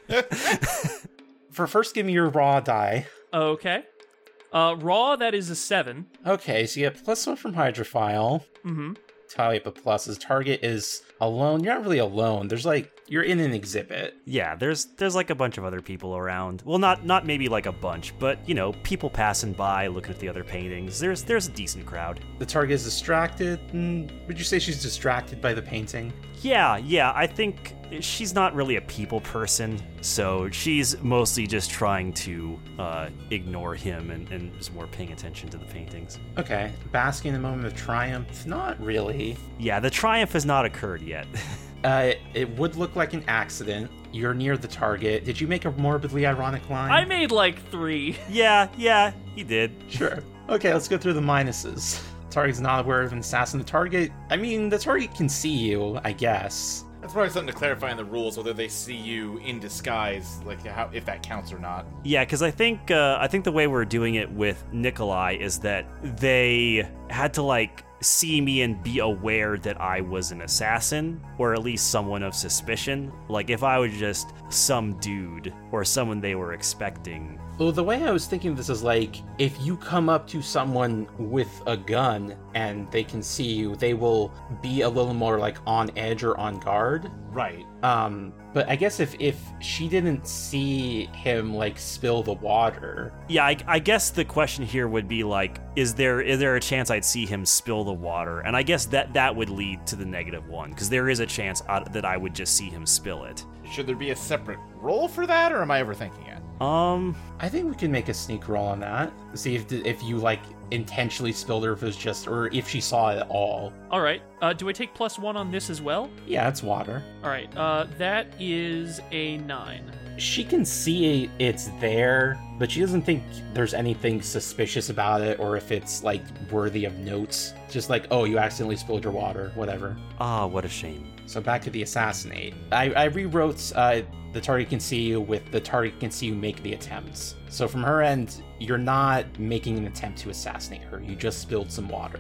For first, give me your raw die. okay. Uh, raw, that is a seven. Okay, so you get plus one from hydrophile. Mm-hmm. Tally up a pluses. Target is alone. You're not really alone. There's like you're in an exhibit. Yeah, there's there's like a bunch of other people around. Well, not not maybe like a bunch, but you know, people passing by looking at the other paintings. There's there's a decent crowd. The target is distracted. Mm, would you say she's distracted by the painting? Yeah, yeah, I think she's not really a people person, so she's mostly just trying to uh, ignore him and, and is more paying attention to the paintings. Okay, basking in the moment of triumph. Not really. Yeah, the triumph has not occurred yet. Uh, it would look like an accident. You're near the target. Did you make a morbidly ironic line? I made like three. yeah, yeah, he did. Sure. Okay, let's go through the minuses. Target's not aware of an assassin. The target, I mean, the target can see you, I guess. That's probably something to clarify in the rules, whether they see you in disguise, like how if that counts or not. Yeah, because I think uh, I think the way we're doing it with Nikolai is that they had to like see me and be aware that I was an assassin, or at least someone of suspicion. Like if I was just some dude or someone they were expecting. Well, the way I was thinking of this is like if you come up to someone with a gun and they can see you, they will be a little more like on edge or on guard. Right. Um, but I guess if if she didn't see him like spill the water, Yeah, I, I guess the question here would be like, is there is there a chance I'd see him spill the water? And I guess that that would lead to the negative one because there is a chance out, that I would just see him spill it. Should there be a separate role for that, or am I overthinking it? Um, I think we can make a sneak roll on that. See if if you like intentionally spilled her, if it was just or if she saw it at all. All right. Uh, do I take plus one on this as well? Yeah, it's water. All right. Uh, that is a nine. She can see it's there, but she doesn't think there's anything suspicious about it or if it's like worthy of notes. Just like, oh, you accidentally spilled your water, whatever. ah, what a shame. So back to the assassinate. I, I rewrote uh, the target can see you with the target can see you make the attempts. So from her end, you're not making an attempt to assassinate her. You just spilled some water.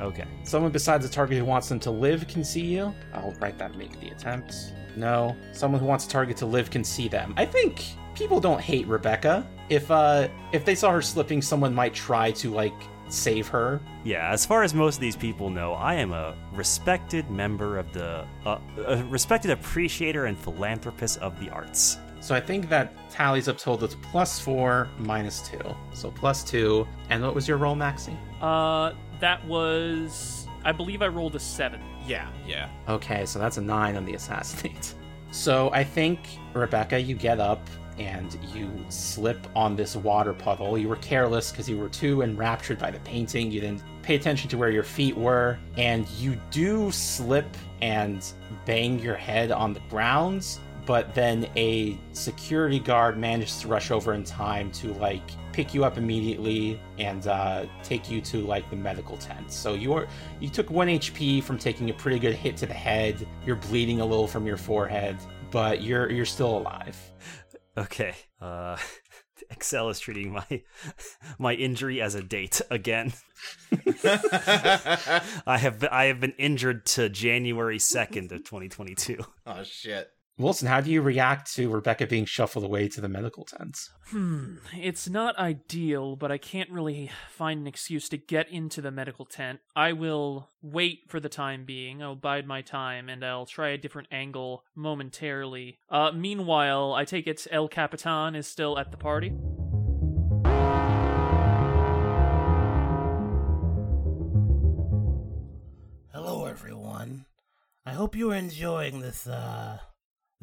Okay. Someone besides the target who wants them to live can see you. I'll write that make the attempts. No. Someone who wants a target to live can see them. I think people don't hate Rebecca. If uh if they saw her slipping, someone might try to like save her. Yeah, as far as most of these people know, I am a respected member of the, uh, a respected appreciator and philanthropist of the arts. So I think that tallies up total to plus four minus two. So plus two. And what was your roll, Maxie? Uh, that was. I believe I rolled a seven. Yeah, yeah. Okay, so that's a nine on the assassinate. So I think, Rebecca, you get up and you slip on this water puddle. You were careless because you were too enraptured by the painting. You didn't pay attention to where your feet were, and you do slip and bang your head on the ground. But then a security guard manages to rush over in time to like pick you up immediately and uh, take you to like the medical tent. So you are you took one HP from taking a pretty good hit to the head. You're bleeding a little from your forehead, but you're you're still alive. Okay. Uh, Excel is treating my my injury as a date again. I have been, I have been injured to January second of 2022. Oh shit. Wilson, how do you react to Rebecca being shuffled away to the medical tent? Hmm. It's not ideal, but I can't really find an excuse to get into the medical tent. I will wait for the time being. I'll bide my time, and I'll try a different angle momentarily. Uh, meanwhile, I take it El Capitan is still at the party. Hello, everyone. I hope you're enjoying this, uh,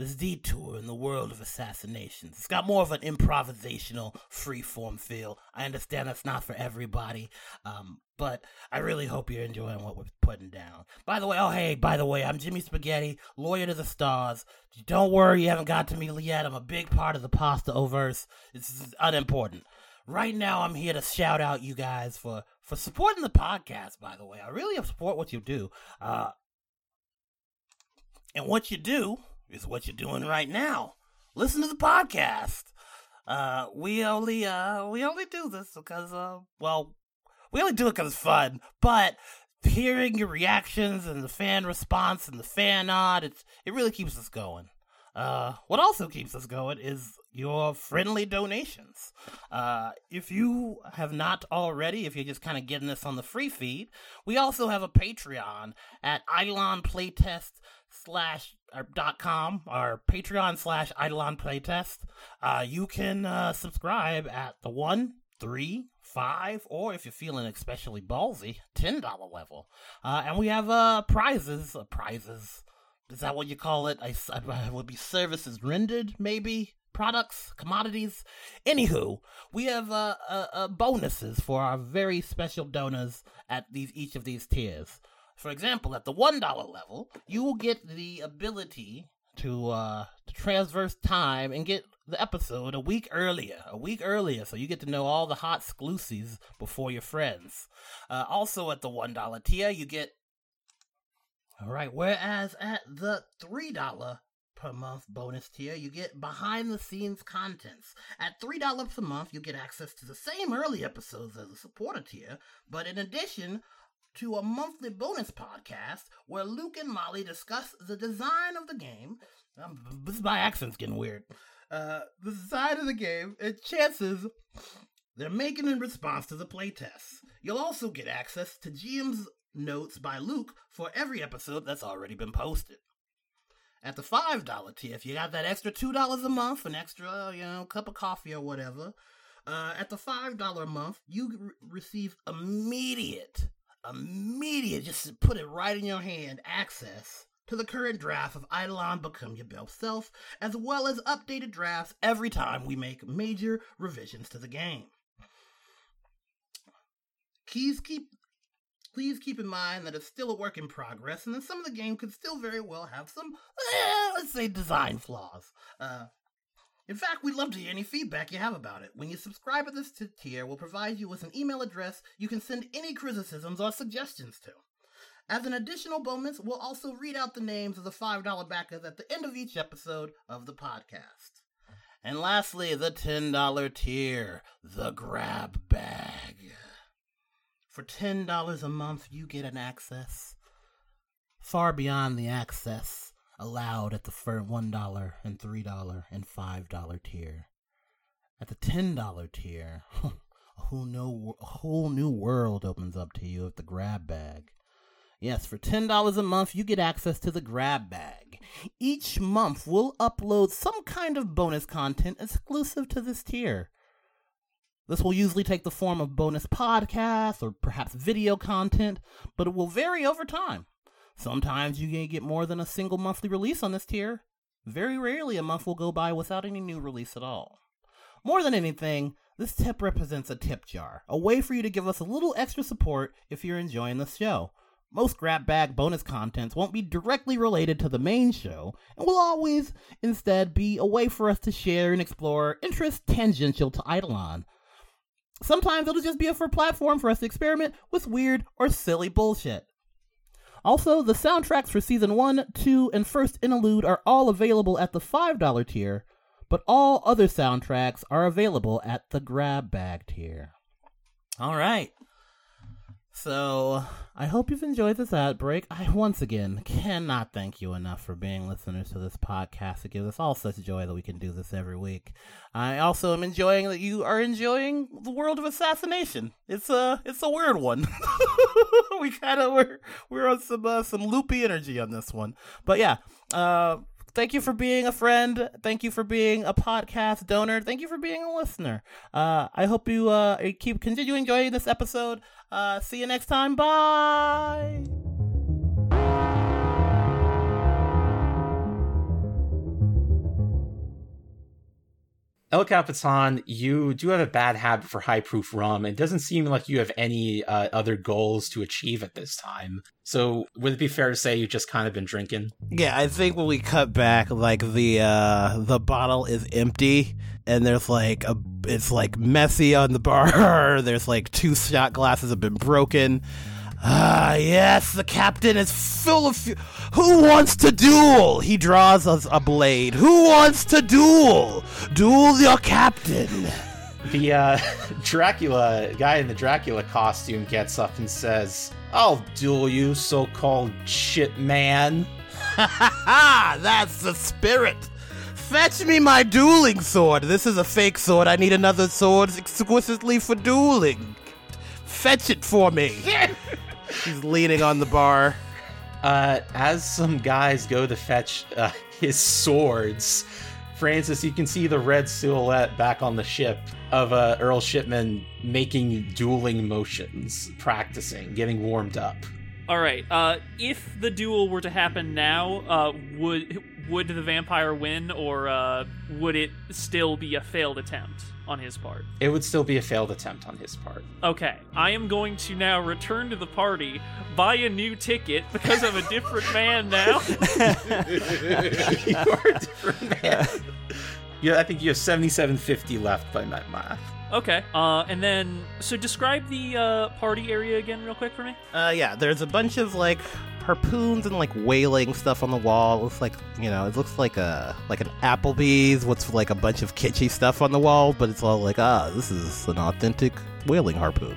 this detour in the world of assassinations. It's got more of an improvisational, free-form feel. I understand that's not for everybody, um, but I really hope you're enjoying what we're putting down. By the way, oh hey, by the way, I'm Jimmy Spaghetti, lawyer to the stars. Don't worry, you haven't got to me yet. I'm a big part of the pasta overse. It's unimportant. Right now, I'm here to shout out you guys for for supporting the podcast. By the way, I really support what you do. Uh, and what you do is what you're doing right now. Listen to the podcast. Uh, we only uh we only do this because uh well we only do it because it's fun. But hearing your reactions and the fan response and the fan nod, it's it really keeps us going. Uh, what also keeps us going is your friendly donations. Uh, if you have not already, if you're just kind of getting this on the free feed, we also have a Patreon at Eidolon Playtest slash or dot com or Patreon slash Eidolon Playtest. Uh, you can uh, subscribe at the one, three, five, or if you're feeling especially ballsy, ten dollar level. Uh, and we have uh prizes, uh, prizes. Is that what you call it? I, I would be services rendered, maybe products, commodities. Anywho, we have uh, uh, uh, bonuses for our very special donors at these each of these tiers. For example, at the one dollar level, you will get the ability to uh to transverse time and get the episode a week earlier, a week earlier, so you get to know all the hot exclusives before your friends. Uh, also, at the one dollar tier, you get all right. Whereas at the three dollar per month bonus tier, you get behind the scenes contents. At three dollars per month, you get access to the same early episodes as a supporter tier, but in addition to a monthly bonus podcast where Luke and Molly discuss the design of the game. Um, this my accent's getting weird. Uh, the design of the game and chances they're making in response to the playtests. You'll also get access to GM's notes by Luke for every episode that's already been posted. At the five dollar tier, if you got that extra two dollars a month, an extra you know cup of coffee or whatever, uh, at the five dollar a month, you re- receive immediate, immediate, just put it right in your hand, access to the current draft of Eidolon Become Your Best Self, as well as updated drafts every time we make major revisions to the game. Keys keep please keep in mind that it's still a work in progress, and that some of the game could still very well have some, eh, let's say, design flaws. Uh, in fact, we'd love to hear any feedback you have about it. When you subscribe at this tier, we'll provide you with an email address you can send any criticisms or suggestions to. As an additional bonus, we'll also read out the names of the $5 backers at the end of each episode of the podcast. And lastly, the $10 tier, the grab bag. For $10 a month, you get an access far beyond the access allowed at the fir- $1 and $3 and $5 tier. At the $10 tier, a whole new, a whole new world opens up to you at the grab bag. Yes, for $10 a month, you get access to the grab bag. Each month, we'll upload some kind of bonus content exclusive to this tier. This will usually take the form of bonus podcasts or perhaps video content, but it will vary over time. Sometimes you may get more than a single monthly release on this tier. Very rarely a month will go by without any new release at all. More than anything, this tip represents a tip jar, a way for you to give us a little extra support if you're enjoying the show. Most grab bag bonus contents won't be directly related to the main show, and will always instead be a way for us to share and explore interests tangential to Eidolon. Sometimes it'll just be a for platform for us to experiment with weird or silly bullshit. Also, the soundtracks for season 1, 2, and first interlude are all available at the $5 tier, but all other soundtracks are available at the grab bag tier. All right. So, I hope you've enjoyed this ad break. I once again cannot thank you enough for being listeners to this podcast. It gives us all such joy that we can do this every week. I also am enjoying that you are enjoying the world of assassination. It's a it's a weird one. we kind of we're we're on some uh, some loopy energy on this one. But yeah, uh thank you for being a friend. Thank you for being a podcast donor. Thank you for being a listener. Uh, I hope you uh, keep continue enjoying this episode. Uh, see you next time. Bye. El Capitan, you do have a bad habit for high proof rum. It doesn't seem like you have any uh, other goals to achieve at this time. So, would it be fair to say you've just kind of been drinking? Yeah, I think when we cut back, like the uh the bottle is empty, and there's like a it's like messy on the bar. There's like two shot glasses have been broken. Ah, yes, the captain is full of. Fu- Who wants to duel? He draws us a blade. Who wants to duel? Duel your captain. The uh, Dracula guy in the Dracula costume gets up and says, I'll duel you, so called shit man. Ha ha ha! That's the spirit. Fetch me my dueling sword. This is a fake sword. I need another sword exquisitely for dueling. Fetch it for me. He's leaning on the bar. Uh, as some guys go to fetch uh, his swords, Francis, you can see the red silhouette back on the ship of uh, Earl Shipman making dueling motions, practicing, getting warmed up. All right. Uh, if the duel were to happen now, uh, would would the vampire win, or uh, would it still be a failed attempt on his part? It would still be a failed attempt on his part. Okay, I am going to now return to the party, buy a new ticket because I'm a different man now. you are a different man. yeah, I think you have seventy-seven fifty left by my math. Okay. Uh, and then so describe the uh, party area again, real quick for me. Uh, yeah, there's a bunch of like harpoons and like whaling stuff on the wall. It looks like you know, it looks like a like an Applebee's. What's like a bunch of kitschy stuff on the wall, but it's all like ah, this is an authentic whaling harpoon.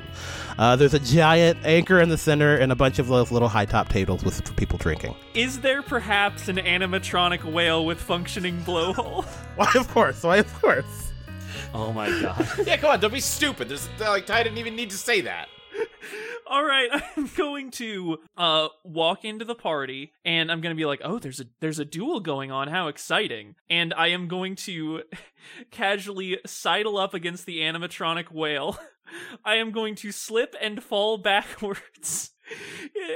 Uh, there's a giant anchor in the center and a bunch of those little high top tables with people drinking. Is there perhaps an animatronic whale with functioning blowhole? Why, of course. Why, of course. Oh my god. Yeah, come on, don't be stupid. There's like I didn't even need to say that. All right, I'm going to uh walk into the party and I'm going to be like, "Oh, there's a there's a duel going on. How exciting." And I am going to casually sidle up against the animatronic whale. I am going to slip and fall backwards.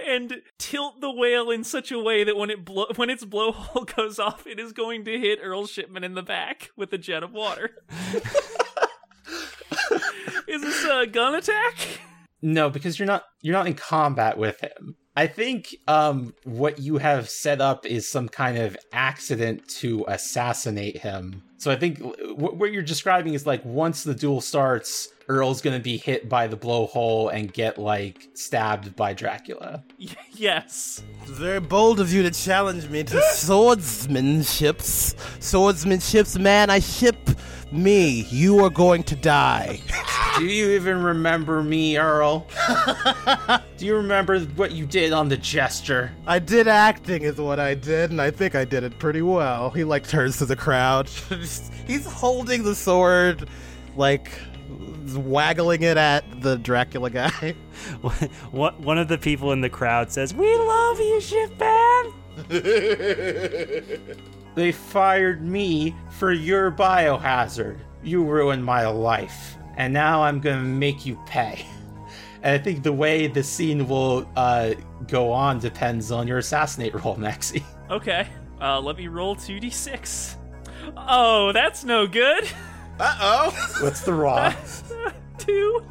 And tilt the whale in such a way that when it blow when its blowhole goes off, it is going to hit Earl Shipman in the back with a jet of water. is this a gun attack? No, because you're not you're not in combat with him. I think um, what you have set up is some kind of accident to assassinate him. So I think w- what you're describing is like once the duel starts, Earl's gonna be hit by the blowhole and get like stabbed by Dracula. Yes. Very bold of you to challenge me to swordsmanships. Swordsmanships, man, I ship me. You are going to die. Do you even remember me, Earl? Do you remember what you did on the gesture? I did acting, is what I did, and I think I did it pretty well. He like turns to the crowd. He's holding the sword, like waggling it at the Dracula guy. One one of the people in the crowd says, "We love you, Shipman." They fired me for your biohazard. You ruined my life, and now I'm gonna make you pay. And I think the way the scene will uh, go on depends on your assassinate roll, Maxie. Okay. Uh, let me roll 2d6. Oh, that's no good. Uh oh. What's the raw? Two.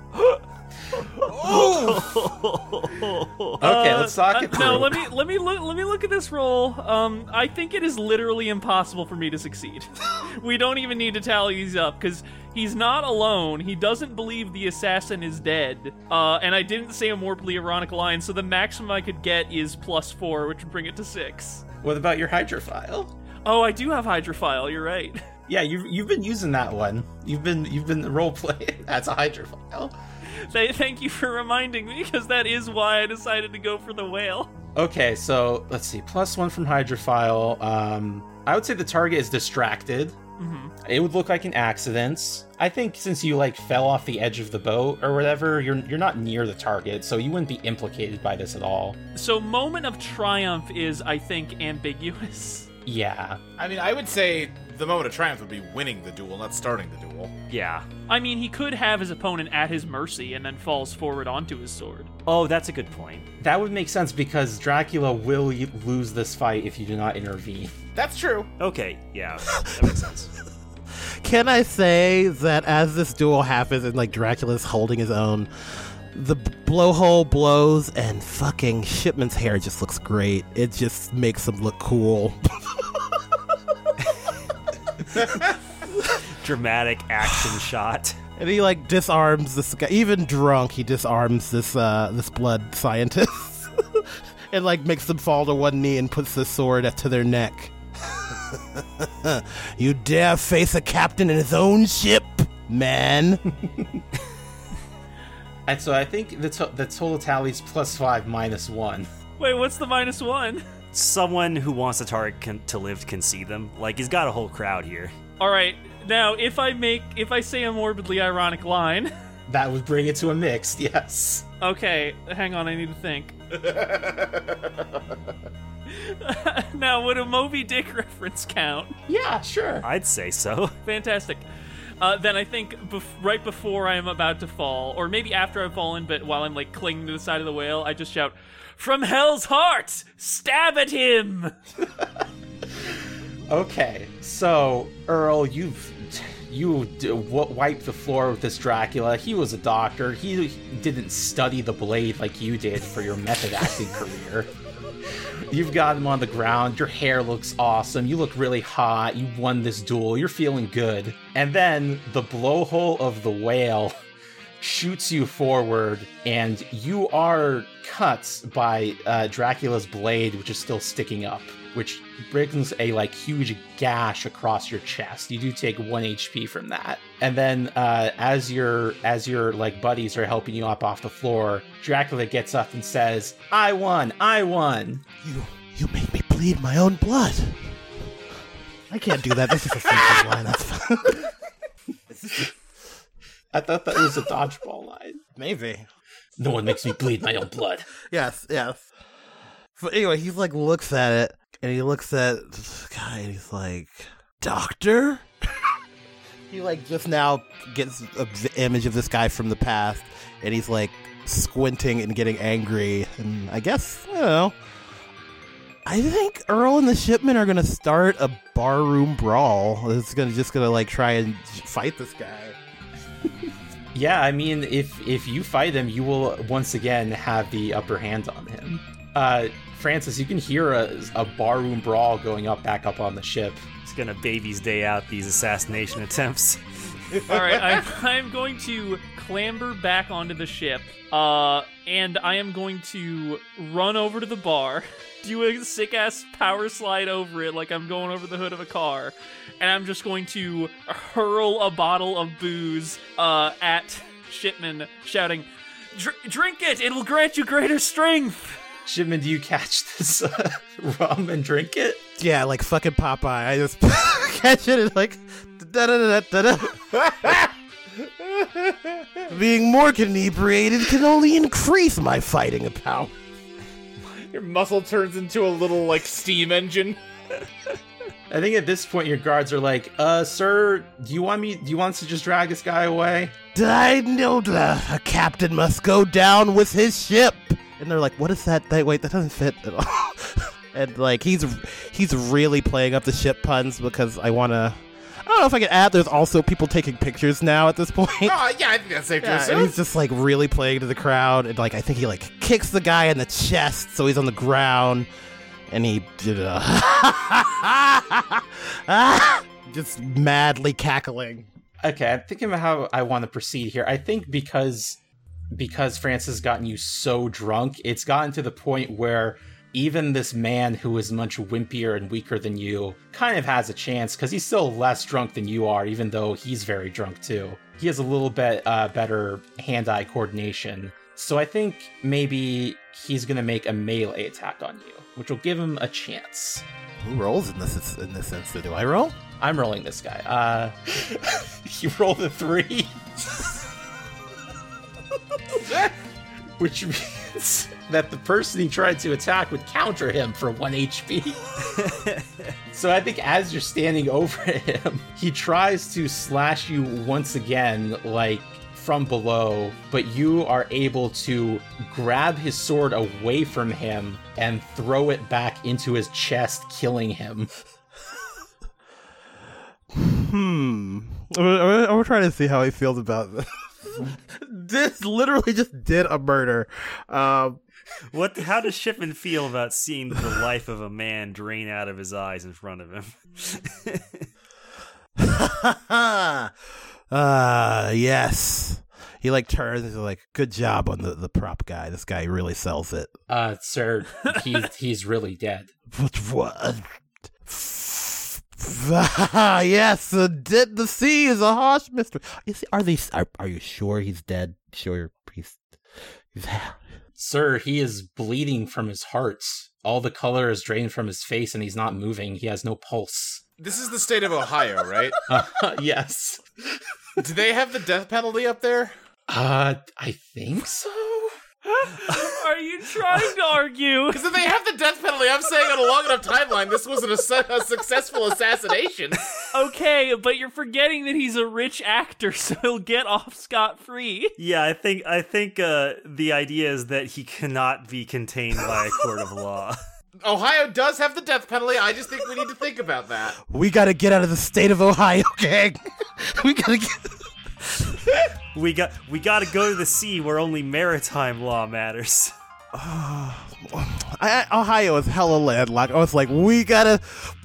Okay, let's talk Uh, it through. no, let me let me look let me look at this roll. Um, I think it is literally impossible for me to succeed. we don't even need to tally these up because he's not alone. He doesn't believe the assassin is dead. Uh, and I didn't say a morbidly ironic line, so the maximum I could get is plus four, which would bring it to six. What about your hydrophile? Oh, I do have hydrophile. You're right. Yeah, you've you've been using that one. You've been you've been role playing as a hydrophile. Th- Thank you for reminding me because that is why I decided to go for the whale. Okay, so let's see. Plus one from hydrophile. Um, I would say the target is distracted. hmm It would look like an accident. I think since you like fell off the edge of the boat or whatever, you're you're not near the target, so you wouldn't be implicated by this at all. So, moment of triumph is, I think, ambiguous. Yeah. I mean, I would say the moment of triumph would be winning the duel, not starting the duel. Yeah. I mean, he could have his opponent at his mercy and then falls forward onto his sword. Oh, that's a good point. That would make sense because Dracula will y- lose this fight if you do not intervene. That's true. Okay, yeah, that makes sense. Can I say that as this duel happens and like Dracula's holding his own, the blowhole blows and fucking Shipman's hair just looks great. It just makes him look cool. Dramatic action shot. and he like disarms this guy. Even drunk, he disarms this uh this blood scientist. and like makes them fall to one knee and puts the sword to their neck. you dare face a captain in his own ship, man. And so I think the to- the total tally is plus five minus one. Wait, what's the minus one? Someone who wants the target can, to live can see them. Like he's got a whole crowd here. All right, now if I make if I say a morbidly ironic line, That would bring it to a mix. yes. okay, hang on, I need to think. now, would a Moby Dick reference count? Yeah, sure. I'd say so. Fantastic. Uh, then I think bef- right before I am about to fall, or maybe after I've fallen, but while I'm like clinging to the side of the whale, I just shout, "From Hell's Heart, stab at him!" Okay, so Earl, you've you d- w- wiped the floor with this Dracula. He was a doctor. He didn't study the blade like you did for your method acting career. You've got him on the ground. Your hair looks awesome. You look really hot. You won this duel. You're feeling good. And then the blowhole of the whale shoots you forward, and you are cut by uh, Dracula's blade, which is still sticking up, which brings a like huge gash across your chest. You do take one HP from that, and then uh, as your as your like buddies are helping you up off the floor, Dracula gets up and says, "I won! I won!" You you made me bleed my own blood. I can't do that. This is a simple line. That's fine. I thought that was a dodgeball line. Maybe. No one makes me bleed my own blood. Yes, yes. But anyway, he like looks at it and he looks at this guy and he's like, Doctor? he like just now gets a v- image of this guy from the past and he's like squinting and getting angry. And I guess, I don't know. I think Earl and the shipman are gonna start a barroom brawl. It's gonna just gonna like try and fight this guy. Yeah, I mean, if if you fight him, you will once again have the upper hand on him. Uh, Francis, you can hear a, a barroom brawl going up back up on the ship. It's gonna baby's day out these assassination attempts. All right, I'm, I'm going to clamber back onto the ship, uh, and I am going to run over to the bar, do a sick ass power slide over it like I'm going over the hood of a car, and I'm just going to hurl a bottle of booze uh, at Shipman, shouting, "Dr- "Drink it! It'll grant you greater strength." Shipman, do you catch this uh, rum and drink it? Yeah, like fucking Popeye. I just catch it and like da da da da da. Being more inebriated can only increase my fighting power. Your muscle turns into a little like steam engine. I think at this point your guards are like, "Uh, sir, do you want me? Do you want us to just drag this guy away?" I know the a captain must go down with his ship. And they're like, "What is that? That wait, that doesn't fit at all." and like he's he's really playing up the ship puns because I want to. I don't know if I can add. There's also people taking pictures now at this point. Oh yeah, I think that's safe to Yeah, and he's just like really playing to the crowd, and like I think he like kicks the guy in the chest, so he's on the ground, and he did a just madly cackling. Okay, I'm thinking about how I want to proceed here. I think because because Francis has gotten you so drunk, it's gotten to the point where even this man who is much wimpier and weaker than you kind of has a chance because he's still less drunk than you are, even though he's very drunk too. He has a little bit uh, better hand-eye coordination, so I think maybe he's gonna make a melee attack on you, which will give him a chance. Who rolls in this in this instance? Do I roll? I'm rolling this guy. Uh, you roll the three, which means that the person he tried to attack would counter him for one HP. so I think as you're standing over him, he tries to slash you once again, like from below, but you are able to grab his sword away from him and throw it back into his chest, killing him. Hmm. I'm, I'm trying to see how he feels about this. this literally just did a murder. Um, What? How does Shipman feel about seeing the life of a man drain out of his eyes in front of him? uh, yes. He like turns and he's like, "Good job on the, the prop guy. This guy really sells it." Uh, sir, he's he's really dead. What? what? yes, the dead. The sea is a harsh mystery. Is are these? Are, are you sure he's dead? Sure, he's. he's Sir, he is bleeding from his heart. All the color is drained from his face, and he's not moving. He has no pulse. This is the state of Ohio, right? Uh, yes. Do they have the death penalty up there? Uh, I think so. Are you trying to argue? Because if they have the death penalty, I'm saying on a long enough timeline, this wasn't a, su- a successful assassination. Okay, but you're forgetting that he's a rich actor, so he'll get off scot free. yeah, I think I think uh, the idea is that he cannot be contained by a court of law. Ohio does have the death penalty. I just think we need to think about that. we got to get out of the state of Ohio, gang. we gotta get. We got we got to go to the sea where only maritime law matters. I- Ohio is hella landlocked. I was like, we gotta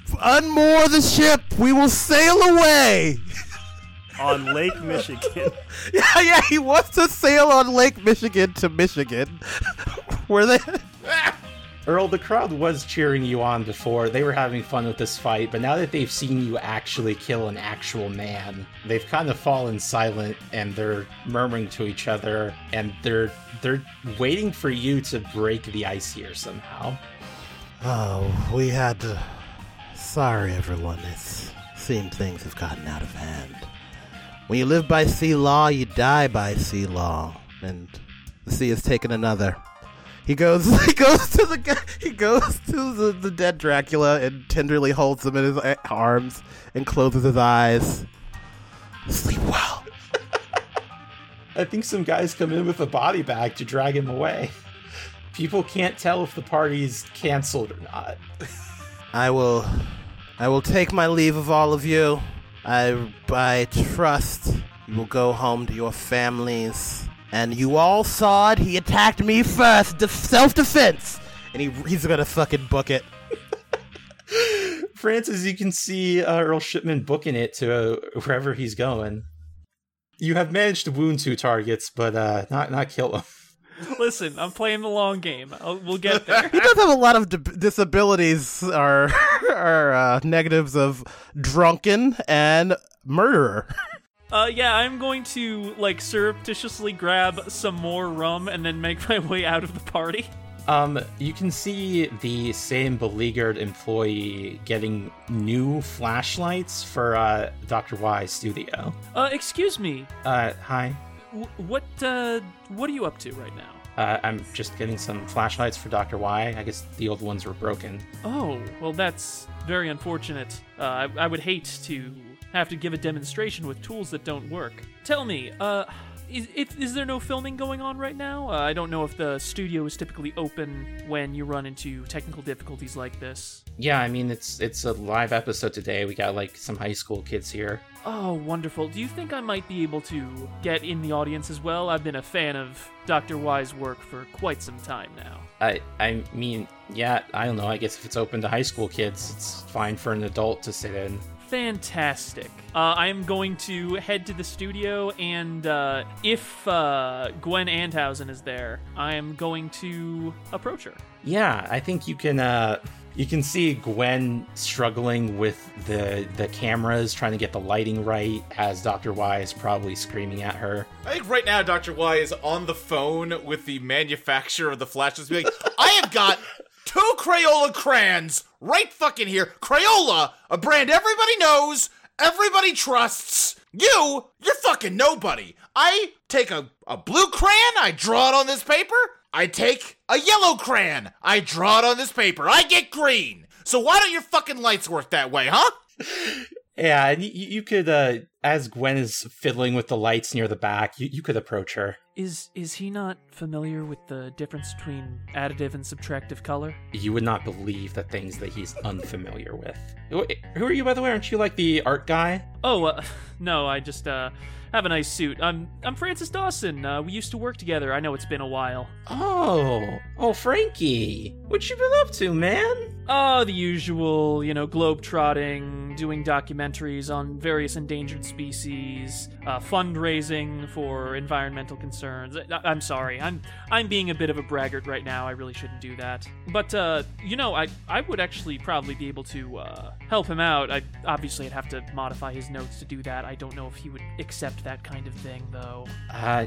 unmoor the ship. We will sail away. On Lake Michigan. yeah, yeah. He wants to sail on Lake Michigan to Michigan, where they. Earl, the crowd was cheering you on before. They were having fun with this fight, but now that they've seen you actually kill an actual man, they've kind of fallen silent and they're murmuring to each other and they're they're waiting for you to break the ice here somehow. Oh, we had to. Sorry, everyone. It's seems things have gotten out of hand. When you live by sea law, you die by sea law, and the sea has taken another. He goes. He goes to the. guy- He goes to the, the dead Dracula and tenderly holds him in his eh, arms and closes his eyes. Sleep well. I think some guys come in with a body bag to drag him away. People can't tell if the party's canceled or not. I will. I will take my leave of all of you. I, I trust you will go home to your families. And you all saw it. He attacked me first. De- self defense. and he he's gonna fucking book it. Francis, you can see uh, Earl Shipman booking it to uh, wherever he's going. You have managed to wound two targets, but uh, not not kill them. Listen, I'm playing the long game. I'll, we'll get there. He does have a lot of d- disabilities or or uh, negatives of drunken and murderer. Uh, yeah, I'm going to like surreptitiously grab some more rum and then make my way out of the party. Um, you can see the same beleaguered employee getting new flashlights for uh, Dr. Y's studio. Uh, excuse me. Uh, hi. W- what uh, what are you up to right now? Uh, I'm just getting some flashlights for Dr. Y. I guess the old ones were broken. Oh, well, that's very unfortunate. Uh, I, I would hate to have to give a demonstration with tools that don't work. Tell me, uh, is, if, is there no filming going on right now? Uh, I don't know if the studio is typically open when you run into technical difficulties like this. Yeah, I mean it's it's a live episode today. We got like some high school kids here. Oh, wonderful. Do you think I might be able to get in the audience as well? I've been a fan of Dr. Y's work for quite some time now. I I mean, yeah, I don't know. I guess if it's open to high school kids, it's fine for an adult to sit in. Fantastic. Uh, I am going to head to the studio, and uh, if uh, Gwen Andhausen is there, I am going to approach her. Yeah, I think you can uh you can see Gwen struggling with the the cameras, trying to get the lighting right, as Dr. Y is probably screaming at her. I think right now Dr. Y is on the phone with the manufacturer of the flashes, being like, I have got two Crayola crayons right fucking here. Crayola, a brand everybody knows, everybody trusts. You, you're fucking nobody. I take a, a blue crayon, I draw it on this paper. I take a yellow crayon, I draw it on this paper. I get green. So why don't your fucking lights work that way, huh? Yeah, and you, could uh as Gwen is fiddling with the lights near the back, you, you could approach her. Is is he not familiar with the difference between additive and subtractive color? You would not believe the things that he's unfamiliar with. Who are you, by the way? Aren't you like the art guy? Oh, uh, no, I just uh, have a nice suit. I'm I'm Francis Dawson. Uh, we used to work together. I know it's been a while. Oh, oh, Frankie, what you been up to, man? Oh, the usual, you know, globe-trotting, doing documentaries on various endangered species, uh, fundraising for environmental concerns. I- I'm sorry, I'm I'm being a bit of a braggart right now. I really shouldn't do that. But uh, you know, I I would actually probably be able to uh, help him out. I obviously I'd have to modify his notes to do that. I don't know if he would accept that kind of thing, though. Uh,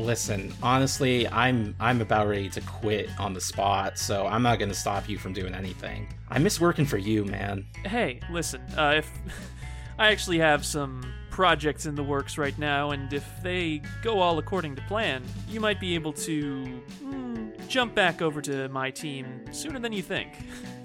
listen, honestly, I'm I'm about ready to quit on the spot, so I'm not gonna stop you from doing anything. I miss working for you, man. Hey, listen, uh, if I actually have some projects in the works right now, and if they go all according to plan, you might be able to mm, jump back over to my team sooner than you think.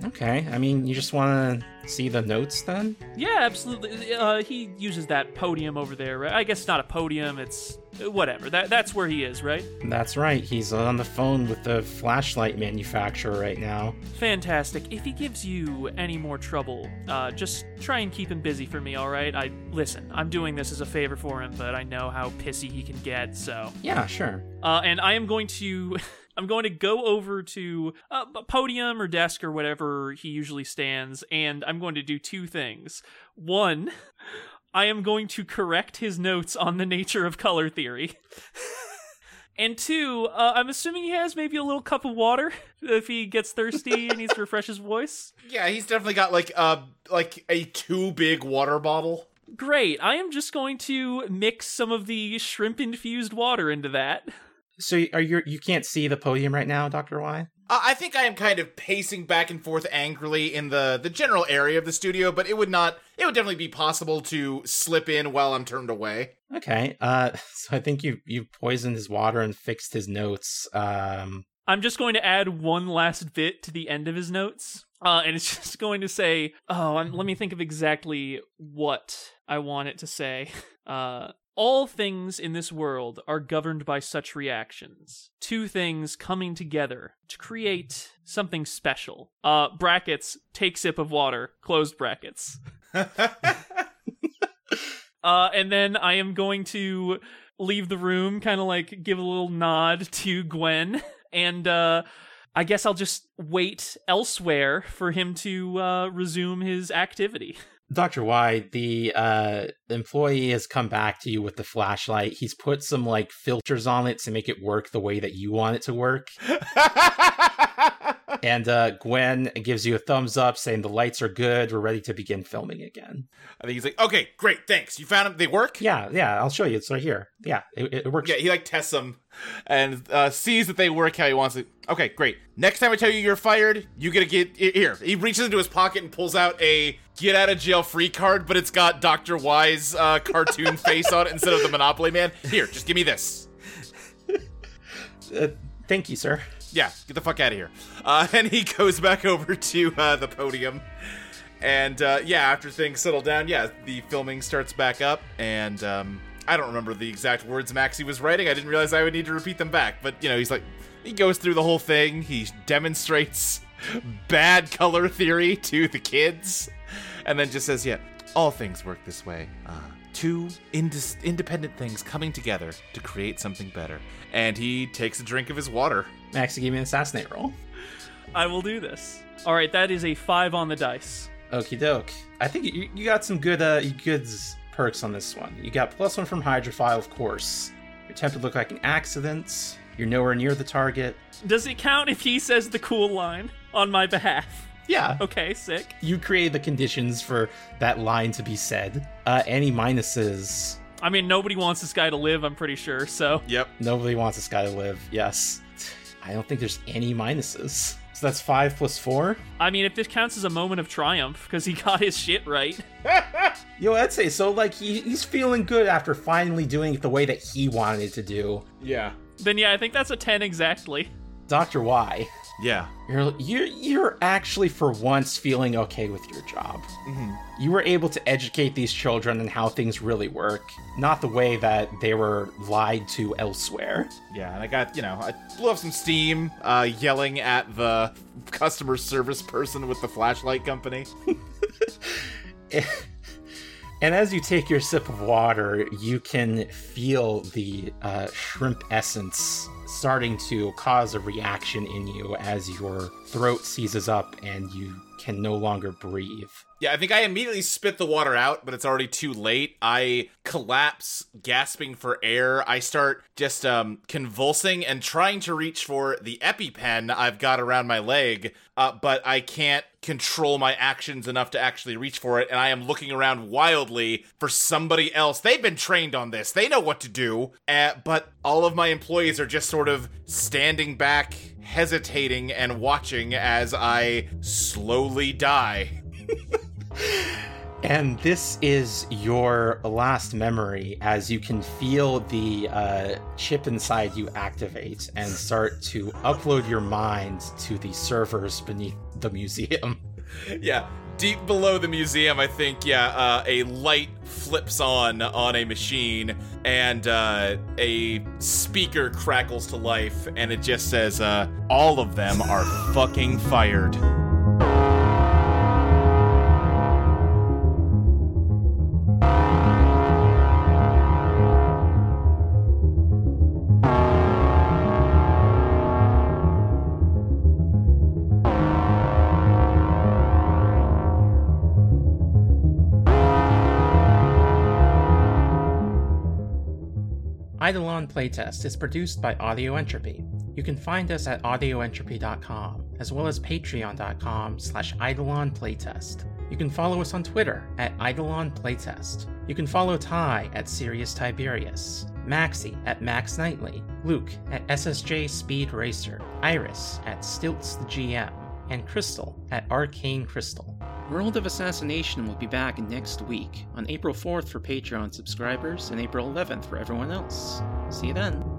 Okay, I mean, you just want to see the notes then? Yeah, absolutely. Uh, he uses that podium over there. Right? I guess it's not a podium. It's uh, whatever. That that's where he is, right? That's right. He's on the phone with the flashlight manufacturer right now. Fantastic. If he gives you any more trouble, uh, just try and keep him busy for me, all right? I listen. I'm doing this as a favor for him, but I know how pissy he can get. So, Yeah, sure. uh, and I am going to. I'm going to go over to uh, a podium or desk or whatever he usually stands, and I'm going to do two things. One, I am going to correct his notes on the nature of color theory. And two, uh, I'm assuming he has maybe a little cup of water if he gets thirsty and needs to refresh his voice. Yeah, he's definitely got like a like a too big water bottle. Great. I am just going to mix some of the shrimp infused water into that. So are you you can't see the podium right now, Doctor Y? Uh, I think I am kind of pacing back and forth angrily in the the general area of the studio, but it would not. It would definitely be possible to slip in while I'm turned away. Okay. Uh, so I think you you poisoned his water and fixed his notes. Um, I'm just going to add one last bit to the end of his notes. Uh, and it's just going to say, oh, I'm, let me think of exactly what I want it to say. Uh, all things in this world are governed by such reactions. Two things coming together to create something special. Uh, brackets, take sip of water, closed brackets. Uh, and then I am going to leave the room, kind of like give a little nod to Gwen, and uh, I guess I'll just wait elsewhere for him to uh, resume his activity. Dr. Y, the uh, employee has come back to you with the flashlight. He's put some like filters on it to make it work the way that you want it to work. and uh, Gwen gives you a thumbs up saying the lights are good. We're ready to begin filming again. I think he's like, okay, great, thanks. You found them. They work. Yeah, yeah, I'll show you. It's right here. Yeah, it, it works. Yeah, he like tests them and uh, sees that they work how he wants it. Okay, great. Next time I tell you you're fired, you get to get here. He reaches into his pocket and pulls out a get out of jail free card, but it's got Doctor Y's uh, cartoon face on it instead of the Monopoly Man. Here, just give me this. Uh, thank you, sir. Yeah, get the fuck out of here. Uh, and he goes back over to uh, the podium. And uh, yeah, after things settle down, yeah, the filming starts back up. And um, I don't remember the exact words Maxie was writing. I didn't realize I would need to repeat them back. But, you know, he's like, he goes through the whole thing. He demonstrates bad color theory to the kids. And then just says, yeah, all things work this way. Uh, two indis- independent things coming together to create something better. And he takes a drink of his water. Maxie, give me an assassinate roll. I will do this. All right, that is a five on the dice. Okie doke. I think you, you got some good uh good perks on this one. You got plus one from Hydrophile, of course. Your temp would look like an accident. You're nowhere near the target. Does it count if he says the cool line on my behalf? Yeah. Okay, sick. You created the conditions for that line to be said. Uh, any minuses? I mean, nobody wants this guy to live, I'm pretty sure, so. Yep. Nobody wants this guy to live. Yes. I don't think there's any minuses. So that's five plus four. I mean, if this counts as a moment of triumph, because he got his shit right. Yo, I'd say so. Like he, he's feeling good after finally doing it the way that he wanted it to do. Yeah. Then yeah, I think that's a 10 exactly. Doctor Y, Yeah. you're you're you're actually for once feeling okay with your job. You were able to educate these children on how things really work, not the way that they were lied to elsewhere. Yeah, and I got, you know, I blew up some steam uh, yelling at the customer service person with the flashlight company. And as you take your sip of water, you can feel the uh, shrimp essence starting to cause a reaction in you as your throat seizes up and you can no longer breathe. Yeah, I think I immediately spit the water out, but it's already too late. I collapse, gasping for air. I start just um, convulsing and trying to reach for the EpiPen I've got around my leg, uh, but I can't control my actions enough to actually reach for it. And I am looking around wildly for somebody else. They've been trained on this, they know what to do. Uh, but all of my employees are just sort of standing back, hesitating, and watching as I slowly die. And this is your last memory as you can feel the uh, chip inside you activate and start to upload your mind to the servers beneath the museum. yeah deep below the museum i think yeah uh, a light flips on on a machine and uh, a speaker crackles to life and it just says uh, all of them are fucking fired Eidolon Playtest is produced by Audio Entropy. You can find us at audioentropy.com, as well as patreon.com slash Playtest. You can follow us on Twitter at Eidolon Playtest. You can follow Ty at Sirius Tiberius, Maxie at Max Knightley, Luke at SSJ Speed Racer, Iris at Stilts the GM, and Crystal at Arcane Crystal. World of Assassination will be back next week on April 4th for Patreon subscribers and April 11th for everyone else. See you then.